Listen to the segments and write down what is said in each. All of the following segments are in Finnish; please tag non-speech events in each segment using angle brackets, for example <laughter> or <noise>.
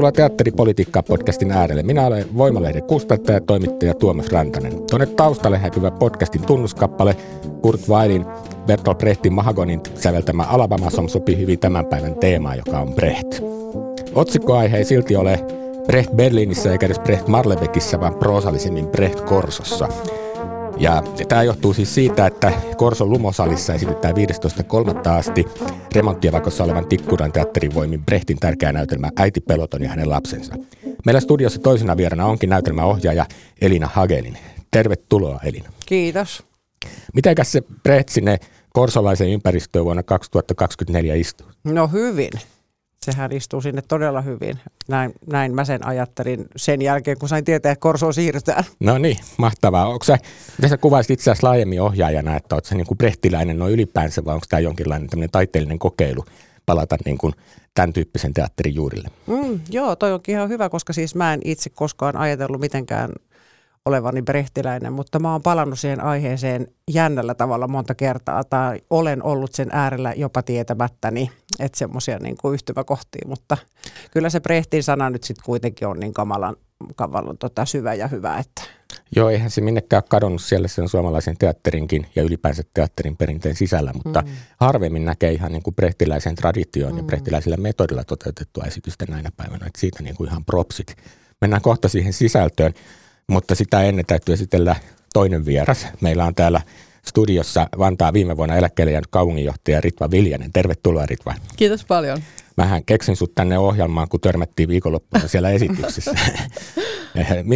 Tervetuloa Teatteripolitiikkaa-podcastin äärelle. Minä olen Voimalehden kustantaja ja toimittaja Tuomas Rantanen. Tuonne taustalle häpyvä podcastin tunnuskappale Kurt Weilin Bertolt Brechtin Mahagonin säveltämä Alabama Song sopii hyvin tämän päivän teemaan, joka on Brecht. Otsikkoaihe ei silti ole Brecht Berliinissä eikä edes Brecht Marlebekissä, vaan proosallisemmin Brecht Korsossa. Ja tämä johtuu siis siitä, että Korson Lumosalissa esitetään 15.3. asti remonttievakossa olevan Tikkuran teatterin voimin Brehtin tärkeä näytelmä Äiti Peloton ja hänen lapsensa. Meillä studiossa toisena vierana onkin näytelmäohjaaja Elina Hagelin. Tervetuloa Elina. Kiitos. Mitenkäs se Brecht sinne korsolaisen ympäristöön vuonna 2024 istuu? No hyvin sehän istuu sinne todella hyvin. Näin, näin mä sen ajattelin sen jälkeen, kun sain tietää, että Korsoon siirrytään. No niin, mahtavaa. Onko sä, miten sä kuvaisit itse asiassa laajemmin ohjaajana, että oot sä niin kuin brehtiläinen noin ylipäänsä, vai onko tämä jonkinlainen taiteellinen kokeilu palata niin kuin tämän tyyppisen teatterin juurille? Mm, joo, toi onkin ihan hyvä, koska siis mä en itse koskaan ajatellut mitenkään olevani brehtiläinen, mutta mä oon palannut siihen aiheeseen jännällä tavalla monta kertaa, tai olen ollut sen äärellä jopa tietämättäni, että semmoisia niin kuin yhtymäkohtia, mutta kyllä se Brehtin sana nyt sitten kuitenkin on niin kamalan, kamalan tota, syvä ja hyvä, että Joo, eihän se minnekään kadonnut siellä sen suomalaisen teatterinkin ja ylipäänsä teatterin perinteen sisällä, mutta mm. harvemmin näkee ihan niin kuin brehtiläisen traditioon mm. ja brehtiläisellä metodilla toteutettua esitystä näinä päivänä, että siitä niin kuin ihan propsit. Mennään kohta siihen sisältöön. Mutta sitä ennen täytyy esitellä toinen vieras. Meillä on täällä studiossa Vantaa viime vuonna eläkkeelle jäänyt kaupunginjohtaja Ritva Viljanen. Tervetuloa Ritva. Kiitos paljon. Mähän keksin sut tänne ohjelmaan, kun törmättiin viikonloppuna siellä <laughs> esityksessä.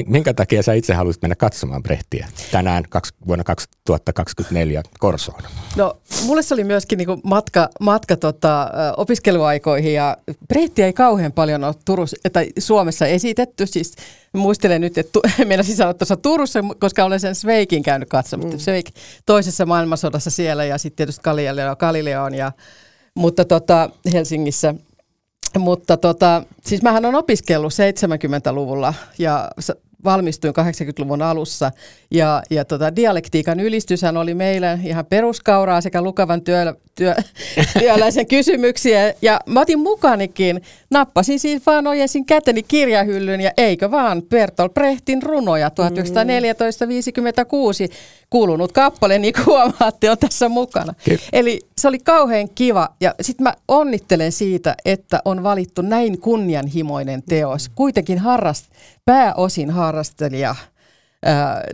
Minkä takia sä itse haluaisit mennä katsomaan Brehtiä tänään vuonna 2024 Korsoon? No, mulle se oli myöskin niin matka, matka tota, opiskeluaikoihin ja Brehtiä ei kauhean paljon ole Turussa, että Suomessa esitetty. Siis muistelen nyt, että <laughs> meidän sanoa tuossa Turussa, koska olen sen Sveikin käynyt katsomassa. Mm. Sveik toisessa maailmansodassa siellä ja sitten tietysti Galileo, Galileon ja mutta tota, Helsingissä – mutta tota, siis mähän on opiskellut 70-luvulla ja valmistuin 80-luvun alussa. Ja, ja tota, dialektiikan ylistyshän oli meillä ihan peruskauraa sekä lukavan työ, työ, <laughs> työläisen kysymyksiä. Ja mä otin mukanikin, nappasin siis vaan ojesin käteni kirjahyllyn ja eikö vaan Bertolt Brechtin runoja 1914-56 kuulunut kappale, niin kuin huomaatte, on tässä mukana. Kiitos. Eli se oli kauhean kiva ja sitten mä onnittelen siitä, että on valittu näin kunnianhimoinen teos. Kuitenkin harrast, pääosin harrastelija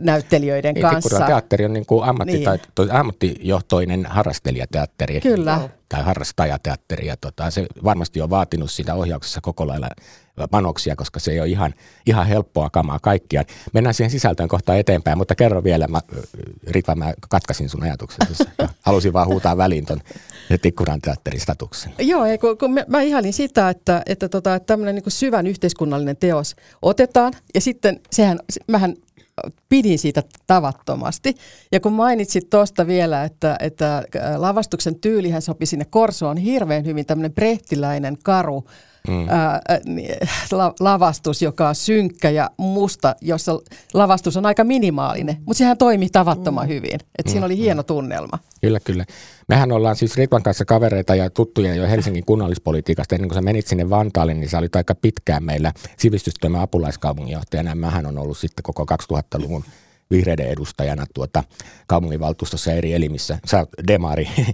näyttelijöiden niin, kanssa. teatteri on niin kuin ammattitaito, niin. ammattijohtoinen harrastelijateatteri Kyllä. tai harrastajateatteri. Ja tota, se varmasti on vaatinut sitä ohjauksessa koko lailla panoksia, koska se ei ole ihan, ihan helppoa kamaa kaikkiaan. Mennään siihen sisältöön kohta eteenpäin, mutta kerro vielä, mä, Ritva, mä katkasin sun ajatuksesi. <laughs> Halusin vaan huutaa väliin ton Tikkuran teatterin statuksen. Joo, ei, kun, kun mä, mä ihailin sitä, että, että, tota, että tämmöinen niin syvän yhteiskunnallinen teos otetaan, ja sitten sehän, mähän pidin siitä tavattomasti. Ja kun mainitsit tuosta vielä, että, että lavastuksen tyylihän sopi sinne Korsoon hirveän hyvin, tämmöinen brehtiläinen karu, mm. ää, la, lavastus, joka on synkkä ja musta, jossa lavastus on aika minimaalinen, mutta sehän toimi tavattoman mm. hyvin. Et mm. Siinä oli hieno tunnelma. Kyllä, kyllä. Mehän ollaan siis Ritvan kanssa kavereita ja tuttuja jo Helsingin kunnallispolitiikasta. Ennen kuin sä menit sinne Vantaalle, niin sä olit aika pitkään meillä sivistystoimen apulaiskaupunginjohtajana. Mähän on ollut sitten koko 2000-luvun vihreiden edustajana tuota kaupunginvaltuustossa eri elimissä. Sä oot demari. Mm.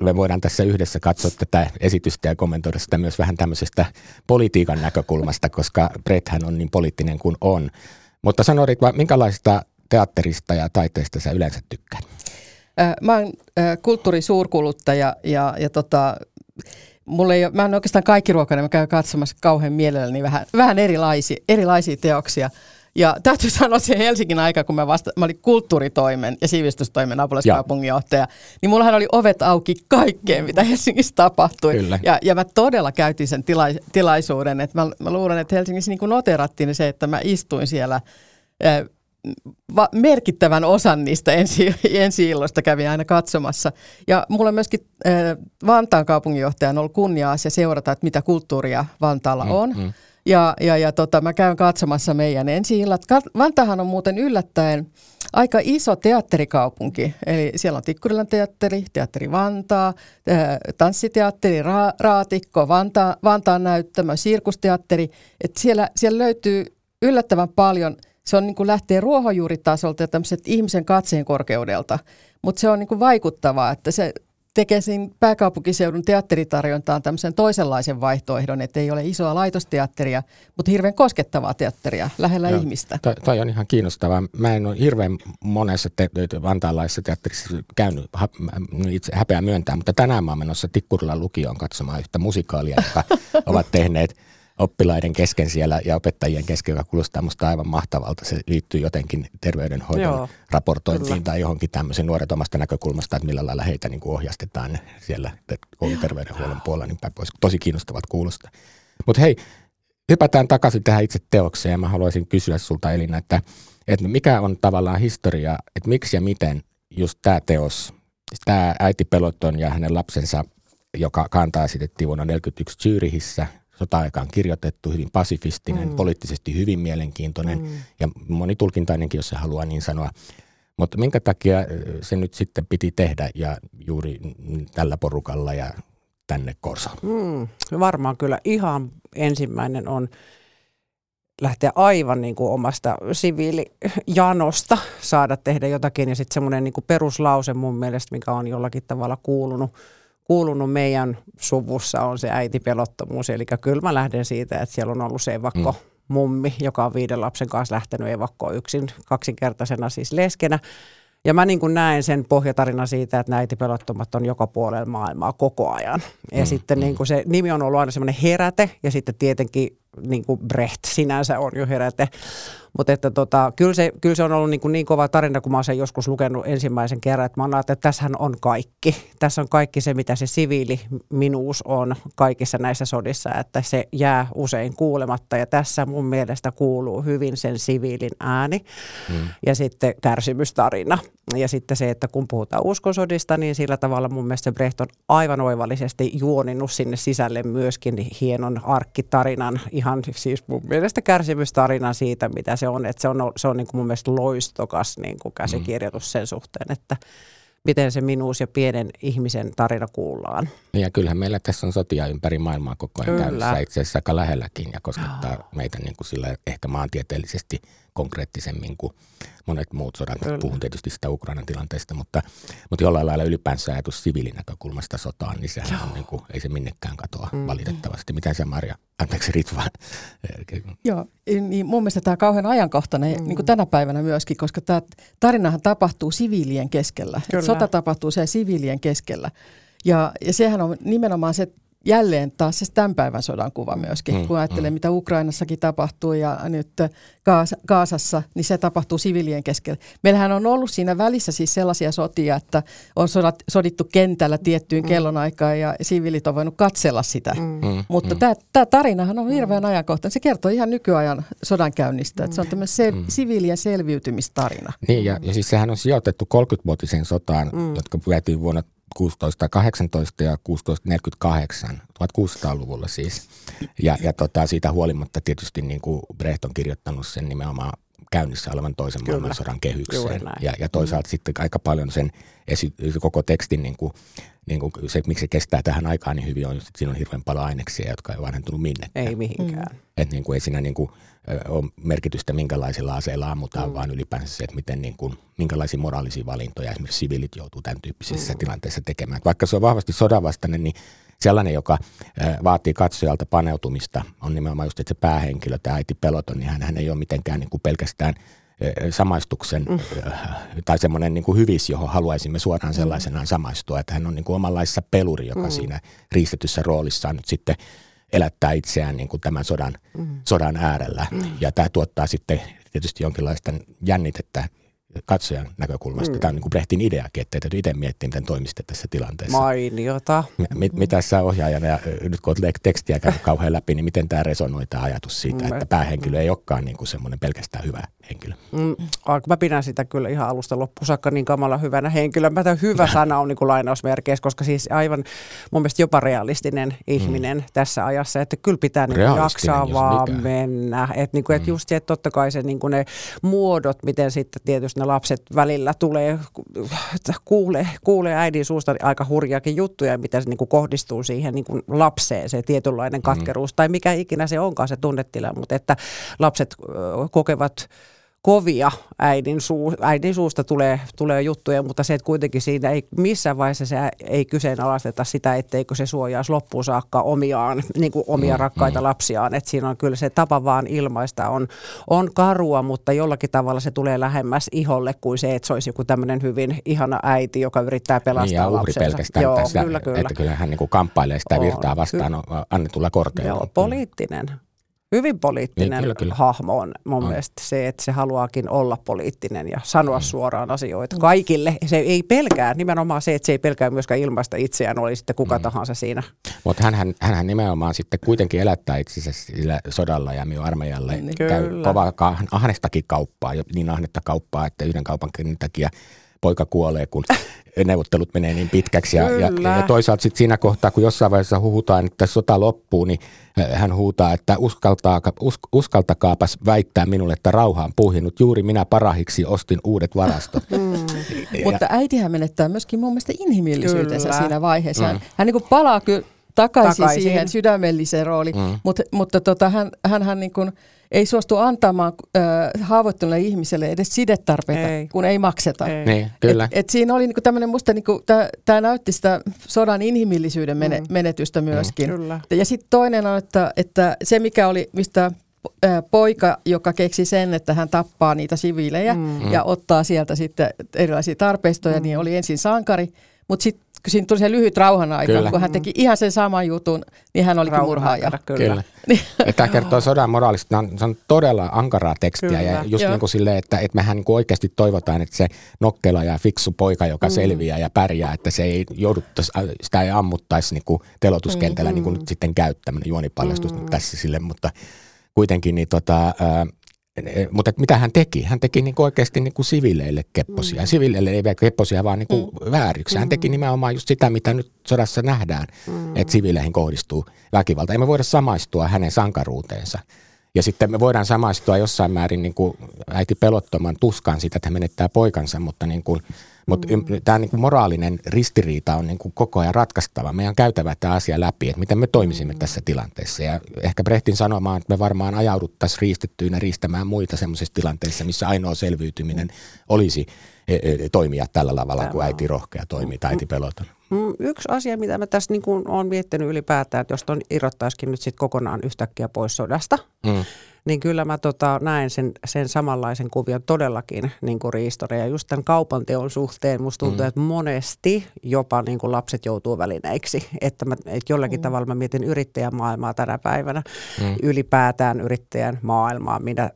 <laughs> Me voidaan tässä yhdessä katsoa tätä esitystä ja kommentoida sitä myös vähän tämmöisestä politiikan näkökulmasta, koska Brethän on niin poliittinen kuin on. Mutta sanoit, minkälaista teatterista ja taiteesta sä yleensä tykkäät? Mä oon kulttuurisuurkuluttaja ja, ja tota, mulla ei ole, mä en oikeastaan kaikki ruokainen, mä käyn katsomassa kauhean mielelläni vähän, vähän erilaisia, erilaisia teoksia. Ja täytyy sanoa se Helsingin aika, kun mä, vasta, mä olin kulttuuritoimen ja sivistystoimen apulaiskaupunginjohtaja, niin mullahan oli ovet auki kaikkeen, mitä Helsingissä tapahtui. Kyllä. Ja, ja mä todella käytin sen tila, tilaisuuden, että mä, mä luulen, että Helsingissä niin noterattiin se, että mä istuin siellä va- merkittävän osan niistä ensi, <laughs> ensi illoista kävin aina katsomassa. Ja mulla myöskin äh, Vantaan kaupunginjohtajan on ollut kunnia-asia seurata, että mitä kulttuuria Vantaalla mm, on. Mm. Ja, ja, ja tota, mä käyn katsomassa meidän ensi illat. Vantaahan on muuten yllättäen aika iso teatterikaupunki. Eli siellä on Tikkurilan teatteri, Teatteri Vantaa, tanssiteatteri Ra- Raatikko, Vanta- Vantaan näyttämö, Sirkusteatteri. Et siellä, siellä löytyy yllättävän paljon – se on niin kuin lähtee ruohonjuuritasolta ja ihmisen katseen korkeudelta, mutta se on niin kuin vaikuttavaa, että se tekee siinä pääkaupunkiseudun teatteritarjontaan tämmöisen toisenlaisen vaihtoehdon, että ei ole isoa laitosteatteria, mutta hirveän koskettavaa teatteria lähellä Joo, ihmistä. Toi, toi on ihan kiinnostavaa. Mä en ole hirveän monessa te- vantaalaisessa teatterissa käynyt, ha- itse häpeä myöntää, mutta tänään mä oon menossa Tikkurilla lukioon katsomaan yhtä musikaalia, joka <laughs> ovat tehneet oppilaiden kesken siellä ja opettajien kesken, joka kuulostaa minusta aivan mahtavalta. Se liittyy jotenkin terveydenhoidon Joo, raportointiin kyllä. tai johonkin tämmöisen nuoret omasta näkökulmasta, että millä lailla heitä niin kuin ohjastetaan siellä kouluterveydenhuollon puolella, niin pois. Tosi kiinnostavat kuulostaa. Mutta hei, hypätään takaisin tähän itse teokseen ja mä haluaisin kysyä sulta Elina, että, että mikä on tavallaan historia, että miksi ja miten just tämä teos, tämä äiti Peloton ja hänen lapsensa, joka kantaa esitettiin vuonna 1941 Zyrihissä, sota-aikaan kirjoitettu, hyvin pasifistinen, mm. poliittisesti hyvin mielenkiintoinen mm. ja monitulkintainenkin, jos se haluaa niin sanoa. Mutta minkä takia se nyt sitten piti tehdä ja juuri tällä porukalla ja tänne Korsoon? Mm, varmaan kyllä ihan ensimmäinen on lähteä aivan niin kuin omasta siviilijanosta saada tehdä jotakin. Ja sitten semmoinen niin peruslause mun mielestä, mikä on jollakin tavalla kuulunut – kuulunut meidän suvussa on se äitipelottomuus. Eli kyllä mä lähden siitä, että siellä on ollut se evakko mm. mummi, joka on viiden lapsen kanssa lähtenyt evakkoon yksin kaksinkertaisena siis leskenä. Ja mä niin kuin näen sen pohjatarina siitä, että näitä pelottomat on joka puolella maailmaa koko ajan. Ja mm, sitten mm. Niin kuin se nimi on ollut aina semmoinen heräte ja sitten tietenkin niin kuin Brecht sinänsä on jo heräte. Mutta että tota, kyllä, se, kyllä se on ollut niin, kuin niin kova tarina, kun mä oon sen joskus lukenut ensimmäisen kerran, että mä oon että tässähän on kaikki. Tässä on kaikki se, mitä se siviili minuus on kaikissa näissä sodissa, että se jää usein kuulematta. Ja tässä mun mielestä kuuluu hyvin sen siviilin ääni hmm. ja sitten kärsimystarina. Ja sitten se, että kun puhutaan uskonsodista, niin sillä tavalla mun mielestä Brecht on aivan oivallisesti juoninnut sinne sisälle myöskin hienon arkkitarinan, ihan siis mun mielestä kärsimystarinan siitä, mitä se se on. Että se on, se on niin kuin mun mielestä loistokas niin kuin käsikirjoitus sen suhteen, että miten se minuus ja pienen ihmisen tarina kuullaan. Ja kyllähän meillä tässä on sotia ympäri maailmaa koko ajan Kyllä. käynnissä, itse asiassa aika lähelläkin ja koskettaa oh. meitä niin kuin sillä ehkä maantieteellisesti konkreettisemmin kuin monet muut sodat. Kyllä. Puhun tietysti sitä Ukrainan tilanteesta, mutta, mutta jollain lailla ylipäänsä ajatus siviilinäkökulmasta sotaan, niin sehän on niin kuin, ei se minnekään katoa mm. valitettavasti. Miten se Marja, anteeksi Ritva? <laughs> Joo, niin mun mielestä tämä on kauhean ajankohtainen, mm. niin kuin tänä päivänä myöskin, koska tämä tarinahan tapahtuu siviilien keskellä. Sota tapahtuu se siviilien keskellä. Ja, ja sehän on nimenomaan se jälleen taas se tämän päivän sodan kuva myöskin. Mm, kun ajattelee, mm. mitä Ukrainassakin tapahtuu ja nyt Gaas, Gaasassa, niin se tapahtuu sivilien keskellä. Meillähän on ollut siinä välissä siis sellaisia sotia, että on sodat, sodittu kentällä tiettyyn mm. kellonaikaan ja siviilit on voinut katsella sitä. Mm. mm Mutta mm. tämä tarinahan on hirveän mm. ajankohtainen. Se kertoo ihan nykyajan sodankäynnistä. Mm. Että se on tämmöinen se, mm. siviilien selviytymistarina. Niin ja, ja siis sehän on sijoitettu 30-vuotiseen sotaan, mm. jotka vietiin vuonna 1618 ja 1648, 1600-luvulla siis. Ja, ja tota, siitä huolimatta tietysti niin kuin Brecht on kirjoittanut sen nimenomaan käynnissä olevan toisen Kyllä. maailmansodan kehykseen. Ja, ja toisaalta mm. sitten aika paljon sen esi- koko tekstin, niin kuin, niin kuin se, miksi se kestää tähän aikaan niin hyvin, on että siinä on hirveän paljon aineksia, jotka ei vanhentunut minnekään. Ei mihinkään. Mm. Että niin kuin ei siinä niin kuin, ole merkitystä, minkälaisilla aseilla ammutaan, mm. vaan ylipäänsä se, että miten, niin kuin, minkälaisia moraalisia valintoja esimerkiksi siviilit joutuu tämän tyyppisissä mm. tilanteissa tekemään. vaikka se on vahvasti sodanvastainen, niin sellainen, joka vaatii katsojalta paneutumista, on nimenomaan just, että se päähenkilö, tämä äiti Peloton, niin hän, ei ole mitenkään niin kuin pelkästään samaistuksen mm. tai semmoinen niin kuin hyvis, johon haluaisimme suoraan mm. sellaisenaan samaistua, että hän on niin kuin omanlaissa peluri, joka mm. siinä riistetyssä roolissaan nyt sitten elättää itseään niin kuin tämän sodan, mm. sodan äärellä. Mm. Ja tämä tuottaa sitten tietysti jonkinlaista jännitettä katsojan näkökulmasta. Mm. Tämä on niin kuin Brehtin ideakin, että täytyy itse miettiä, miten toimisitte tässä tilanteessa. Mainiota. Mit, mitä sä ohjaajana, ja nyt kun olet tekstiä käynyt kauhean läpi, niin miten tämä resonoi tämä ajatus siitä, mm. että päähenkilö ei olekaan niin kuin semmoinen pelkästään hyvä henkilö? Mm. Mä pidän sitä kyllä ihan alusta loppuun saakka niin kamala hyvänä henkilönä. Mä tämän hyvä sana on niin kuin lainausmerkeissä, koska siis aivan mun mielestä jopa realistinen ihminen mm. tässä ajassa, että kyllä pitää niin jaksaa vaan mikä. mennä. Että niin kuin, et mm. just se, että totta kai se niin kuin ne muodot, miten sitten tietysti ne lapset välillä tulee, kuulee, kuulee äidin suusta aika hurjaakin juttuja, mitä se niin kuin kohdistuu siihen niin kuin lapseen, se tietynlainen mm. katkeruus mm. tai mikä ikinä se onkaan se tunnetila, mutta että lapset kokevat kovia äidin, suu, äidin suusta tulee, tulee juttuja, mutta se, että kuitenkin siinä ei missään vaiheessa se ei kyseenalaisteta sitä, etteikö se suojaisi loppuun saakka omiaan, niin kuin omia mm, rakkaita mm. lapsiaan. Että siinä on kyllä se tapa vaan ilmaista on, on karua, mutta jollakin tavalla se tulee lähemmäs iholle kuin se, että se olisi joku tämmöinen hyvin ihana äiti, joka yrittää pelastaa niin, ja uhri lapsensa. pelkästään Joo, tässä, kyllä, kyllä. että kyllä hän niin kuin kamppailee sitä virtaa vastaan on, annetulla korteilla. Joo, poliittinen hyvin poliittinen niin, kyllä, kyllä. hahmo on mun on. mielestä se, että se haluaakin olla poliittinen ja sanoa mm. suoraan asioita kaikille. Se ei pelkää, nimenomaan se, että se ei pelkää myöskään ilmaista itseään, oli sitten kuka mm. tahansa siinä. Mutta hän, hän nimenomaan sitten kuitenkin elättää itsensä sillä sodalla ja myy armeijalle. Niin, käy kovaa ahnestakin kauppaa, niin ahnetta kauppaa, että yhden kaupan takia poika kuolee, kun <laughs> neuvottelut menee niin pitkäksi. Ja, ja, ja toisaalta sitten siinä kohtaa, kun jossain vaiheessa huhutaan, että sota loppuu, niin hän huutaa, että uskaltaa, us, uskaltakaapas väittää minulle, että rauha on puhinut. Juuri minä parahiksi ostin uudet varastot. Mm. Ja, Mutta äitihän menettää myöskin mun mielestä inhimillisyytensä kyllä. siinä vaiheessa. Mm. Hän niin kuin palaa kyllä takaisin, takaisin siihen sydämelliseen rooliin, mm. mutta, mutta tota, hän, hän, hän niin kuin – ei suostu antamaan äh, haavoittuneelle ihmiselle edes sidetarpeita, ei. kun ei makseta. Ei. Niin, kyllä. Et, et siinä oli niinku tämmöinen, musta niinku, tämä näytti sitä sodan inhimillisyyden mene, mm. menetystä myöskin. Mm, kyllä. Ja sitten toinen on, että, että se mikä oli, mistä poika, joka keksi sen, että hän tappaa niitä siviilejä mm. ja ottaa sieltä sitten erilaisia tarpeistoja, mm. niin oli ensin sankari, mutta sitten kun siinä tuli se lyhyt rauhan aika, kyllä. kun hän teki ihan sen saman jutun, niin hän oli murhaaja. Kyllä. kyllä. Niin. Tämä kertoo sodan moraalista. Se on todella ankaraa tekstiä kyllä. ja just niin kuin silleen, että, että mehän niin kuin oikeasti toivotaan, että se nokkela ja fiksu poika, joka mm. selviää ja pärjää, että se ei jouduttaisi, sitä ei ammuttaisi niin kuin telotuskentällä mm. niin kuin nyt sitten käyttämään juonipaljastus mm. tässä sille, mutta kuitenkin niin tota, mutta mitä hän teki? Hän teki niin oikeasti niin kuin sivileille kepposia. Mm. Sivileille ei kepposia, vaan niin kuin mm. vääriksi. Hän teki mm. nimenomaan just sitä, mitä nyt sodassa nähdään, mm. että sivileihin kohdistuu väkivalta. Ei me voida samaistua hänen sankaruuteensa. Ja sitten me voidaan samaistua jossain määrin niin kuin äiti pelottoman tuskaan siitä, että hän menettää poikansa, mutta niin kuin – mutta mm. tämä niinku moraalinen ristiriita on niinku koko ajan ratkaistava. Meidän on käytävä tämä asia läpi, että miten me toimisimme mm. tässä tilanteessa. Ja ehkä Brehtin sanomaan, että me varmaan ajauduttaisiin riistettyinä riistämään muita sellaisissa tilanteissa, missä ainoa selviytyminen olisi e, e, toimia tällä tavalla, tämä. kun äiti rohkea toimii tai äiti peloton. Mm, yksi asia, mitä mä tässä niin olen miettinyt ylipäätään, että jos ton irrottaisikin nyt sit kokonaan yhtäkkiä pois sodasta, mm niin kyllä mä tota, näen sen, sen samanlaisen kuvion todellakin niin kuin riistoria. Ja just tämän kaupan teon suhteen musta tuntuu, mm. että monesti jopa niin kuin lapset joutuu välineiksi. Että, mä, että jollakin mm. tavalla mä mietin yrittäjämaailmaa tänä päivänä, mm. ylipäätään yrittäjän maailmaa, minä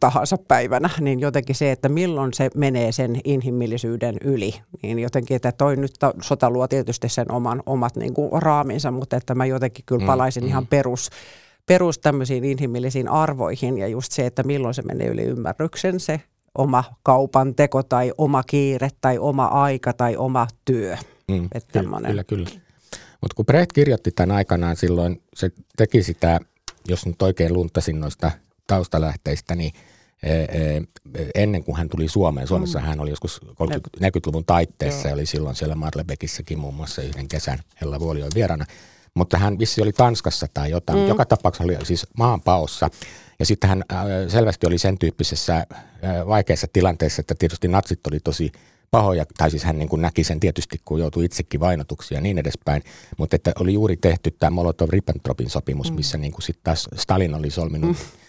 tahansa päivänä, niin jotenkin se, että milloin se menee sen inhimillisyyden yli, niin jotenkin, että toi nyt sota luo tietysti sen oman, omat niin kuin raaminsa, mutta että mä jotenkin kyllä mm, palaisin mm, ihan perus perus tämmöisiin inhimillisiin arvoihin ja just se, että milloin se menee yli ymmärryksen se oma kaupan teko tai oma kiire tai oma aika tai oma työ. Mm, kyllä, kyllä, kyllä. Mutta kun Brecht kirjoitti tämän aikanaan silloin, se teki sitä, jos nyt oikein luntasin noista taustalähteistä, niin e, e, ennen kuin hän tuli Suomeen. Suomessa mm. hän oli joskus 30-40-luvun taitteessa ja oli silloin siellä Marlebekissäkin muun muassa yhden kesän Hella Vuolion vierana mutta hän vissi oli Tanskassa tai jotain. Mm. Joka tapauksessa oli siis maanpaossa. Ja sitten hän selvästi oli sen tyyppisessä vaikeassa tilanteessa, että tietysti natsit oli tosi pahoja, tai siis hän niin kuin näki sen tietysti, kun joutui itsekin vainotuksi ja niin edespäin, mutta että oli juuri tehty tämä Molotov-Ribbentropin sopimus, mm. missä niin kuin sitten taas Stalin oli solminut mm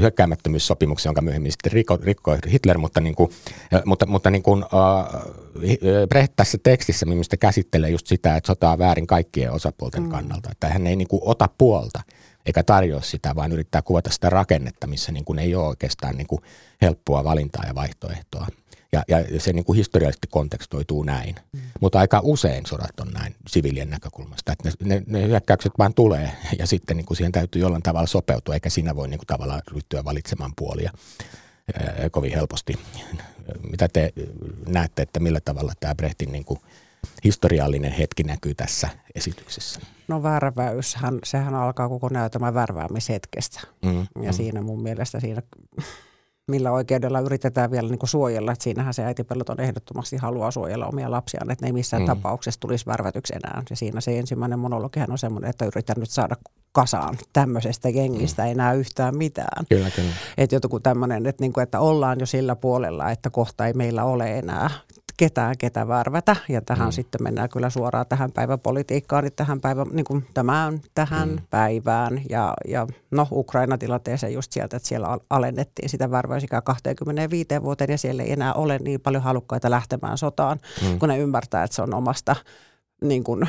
hyökkäämättömyyssopimuksen, jonka myöhemmin sitten rikkoi rikko Hitler, mutta, niin kuin, mutta, mutta niin kuin, uh, Brecht tässä tekstissä minusta käsittelee just sitä, että sota on väärin kaikkien osapuolten mm. kannalta, että hän ei niin kuin ota puolta eikä tarjoa sitä, vaan yrittää kuvata sitä rakennetta, missä niin kuin ei ole oikeastaan niin kuin helppoa valintaa ja vaihtoehtoa. Ja, ja se niin kuin historiallisesti kontekstoituu näin. Mm. Mutta aika usein sodat on näin sivilien näkökulmasta. Että ne, ne, ne hyökkäykset vaan tulee ja sitten niin kuin siihen täytyy jollain tavalla sopeutua, eikä siinä voi niin kuin tavallaan ryhtyä valitsemaan puolia ää, kovin helposti. Mitä te näette, että millä tavalla tämä Brehtin niin kuin historiallinen hetki näkyy tässä esityksessä? No värväys, sehän alkaa koko näytelmä värväämishetkestä. Mm, ja mm. siinä mun mielestä siinä millä oikeudella yritetään vielä niin kuin suojella. Että siinähän se äiti Pelloton ehdottomasti haluaa suojella omia lapsiaan, että ne ei missään mm. tapauksessa tulisi värvätyksi enää. Ja siinä se ensimmäinen monologihan on semmoinen, että yritän nyt saada kasaan tämmöisestä jengistä mm. enää yhtään mitään. Kyllä, kyllä. Että joku tämmöinen, että, niin kuin, että ollaan jo sillä puolella, että kohta ei meillä ole enää ketään, ketä värvätä. Ja tähän mm. sitten mennään kyllä suoraan tähän päiväpolitiikkaan, niin tähän päivä, niin kuin tämän, tähän mm. päivään. Ja, ja no Ukraina-tilanteeseen just sieltä, että siellä alennettiin sitä värväysikää 25 vuoteen ja siellä ei enää ole niin paljon halukkaita lähtemään sotaan, mm. kun ne ymmärtää, että se on omasta niin kuin,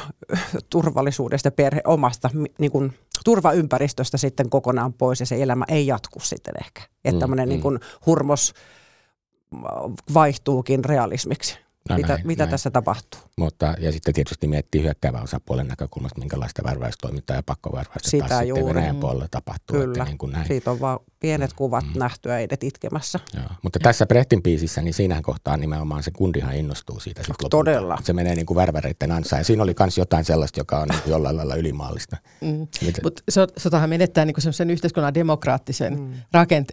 turvallisuudesta, perhe, omasta niin kuin, turvaympäristöstä sitten kokonaan pois ja se elämä ei jatku sitten ehkä. Että mm, tämmöinen mm. niin kuin, hurmos vaihtuukin realismiksi. No mitä, näin, mitä näin. tässä tapahtuu? Mutta, ja sitten tietysti miettii hyökkäävän osapuolen näkökulmasta, minkälaista värväystoimintaa ja pakkovärväystä Sitä taas juuri. sitten Venäjän puolella tapahtuu. Kyllä, että niin kuin näin. siitä on vaan pienet mm, kuvat mm. nähtyä edet itkemässä. Joo. Mutta ja. tässä Brehtin biisissä, niin siinähän kohtaa nimenomaan se kundihan innostuu siitä. Sit Todella. Se menee niin kuin värväreiden ansaan. Ja siinä oli myös jotain sellaista, joka on niin jollain lailla ylimaallista. Mm. Mutta sotahan menettää niin sen yhteiskunnan demokraattisen mm.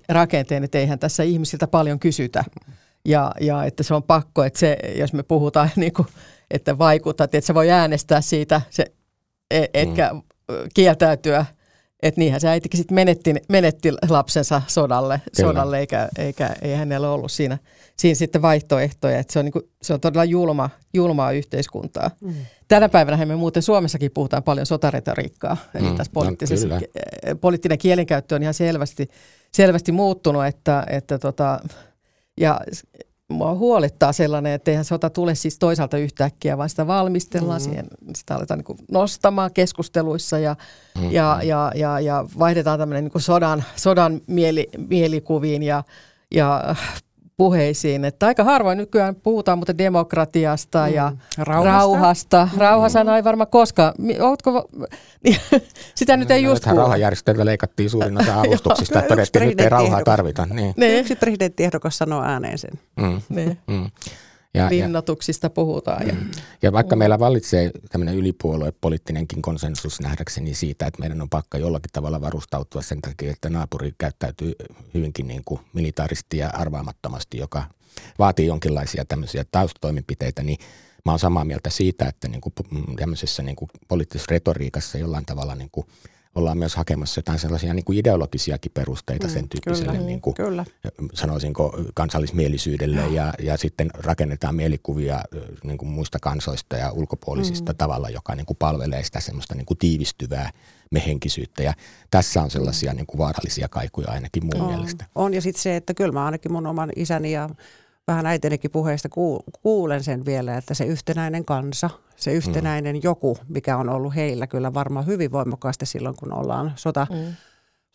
rakenteen, että eihän tässä ihmisiltä paljon kysytä. Mm ja, ja että se on pakko, että se, jos me puhutaan <laughs> niin kuin, että vaikuttaa, että se voi äänestää siitä, se, e, etkä mm. kieltäytyä, että niinhän se äitikin sitten menetti, menetti lapsensa sodalle, sodalle eikä, eikä ei hänellä ollut siinä, siinä sitten vaihtoehtoja. Että se, on niin kuin, se on todella julma, julmaa yhteiskuntaa. Mm. Tänä päivänä me muuten Suomessakin puhutaan paljon sotaretoriikkaa. Eli mm. tässä no, poliittinen kielenkäyttö on ihan selvästi, selvästi muuttunut, että, että tota, ja mua huolettaa sellainen, että eihän sota tule siis toisaalta yhtäkkiä, vaan sitä valmistellaan, mm-hmm. siihen, sitä aletaan niin nostamaan keskusteluissa ja, mm-hmm. ja, ja, ja, ja vaihdetaan tämmöinen niin sodan, sodan mieli, mielikuviin ja, ja puheisiin. Että aika harvoin nykyään puhutaan mutta demokratiasta mm. ja rauhasta. rauhasta. Mm. Rauhasana ei varmaan koskaan. Ootko, niin, <laughs> sitä nyt ei just kuulu. Rauhanjärjestelmä leikattiin suurin osa avustuksista. Joo, todettiin, että nyt ei rauhaa tarvita. Niin. niin. Yksi presidenttiehdokas sanoo ääneen sen. Mm. Niin. Mm. Ja, Linnatuksista ja, puhutaan. Ja, ja vaikka meillä vallitsee tämmöinen ylipuoluepoliittinenkin konsensus nähdäkseni siitä, että meidän on pakka jollakin tavalla varustautua sen takia, että naapuri käyttäytyy hyvinkin niin kuin militaaristi ja arvaamattomasti, joka vaatii jonkinlaisia tämmöisiä taustatoimenpiteitä, niin mä oon samaa mieltä siitä, että niin kuin tämmöisessä niin kuin poliittisessa retoriikassa jollain tavalla niin kuin – ollaan myös hakemassa jotain sellaisia niin kuin ideologisiakin perusteita mm, sen tyyppiselle, kyllä, niin kuin, kyllä. sanoisinko, kansallismielisyydelle ja, ja sitten rakennetaan mielikuvia niin kuin muista kansoista ja ulkopuolisista mm. tavalla, joka niin kuin palvelee sitä semmoista niin kuin tiivistyvää mehenkisyyttä. Ja tässä on sellaisia niin kuin vaarallisia kaikuja ainakin mun on, mielestä. On ja sitten se, että kyllä mä ainakin mun oman isäni ja vähän äitinikin puheesta kuulen sen vielä, että se yhtenäinen kansa, se yhtenäinen mm. joku, mikä on ollut heillä kyllä varmaan hyvin voimakkaasti silloin, kun ollaan sota, mm.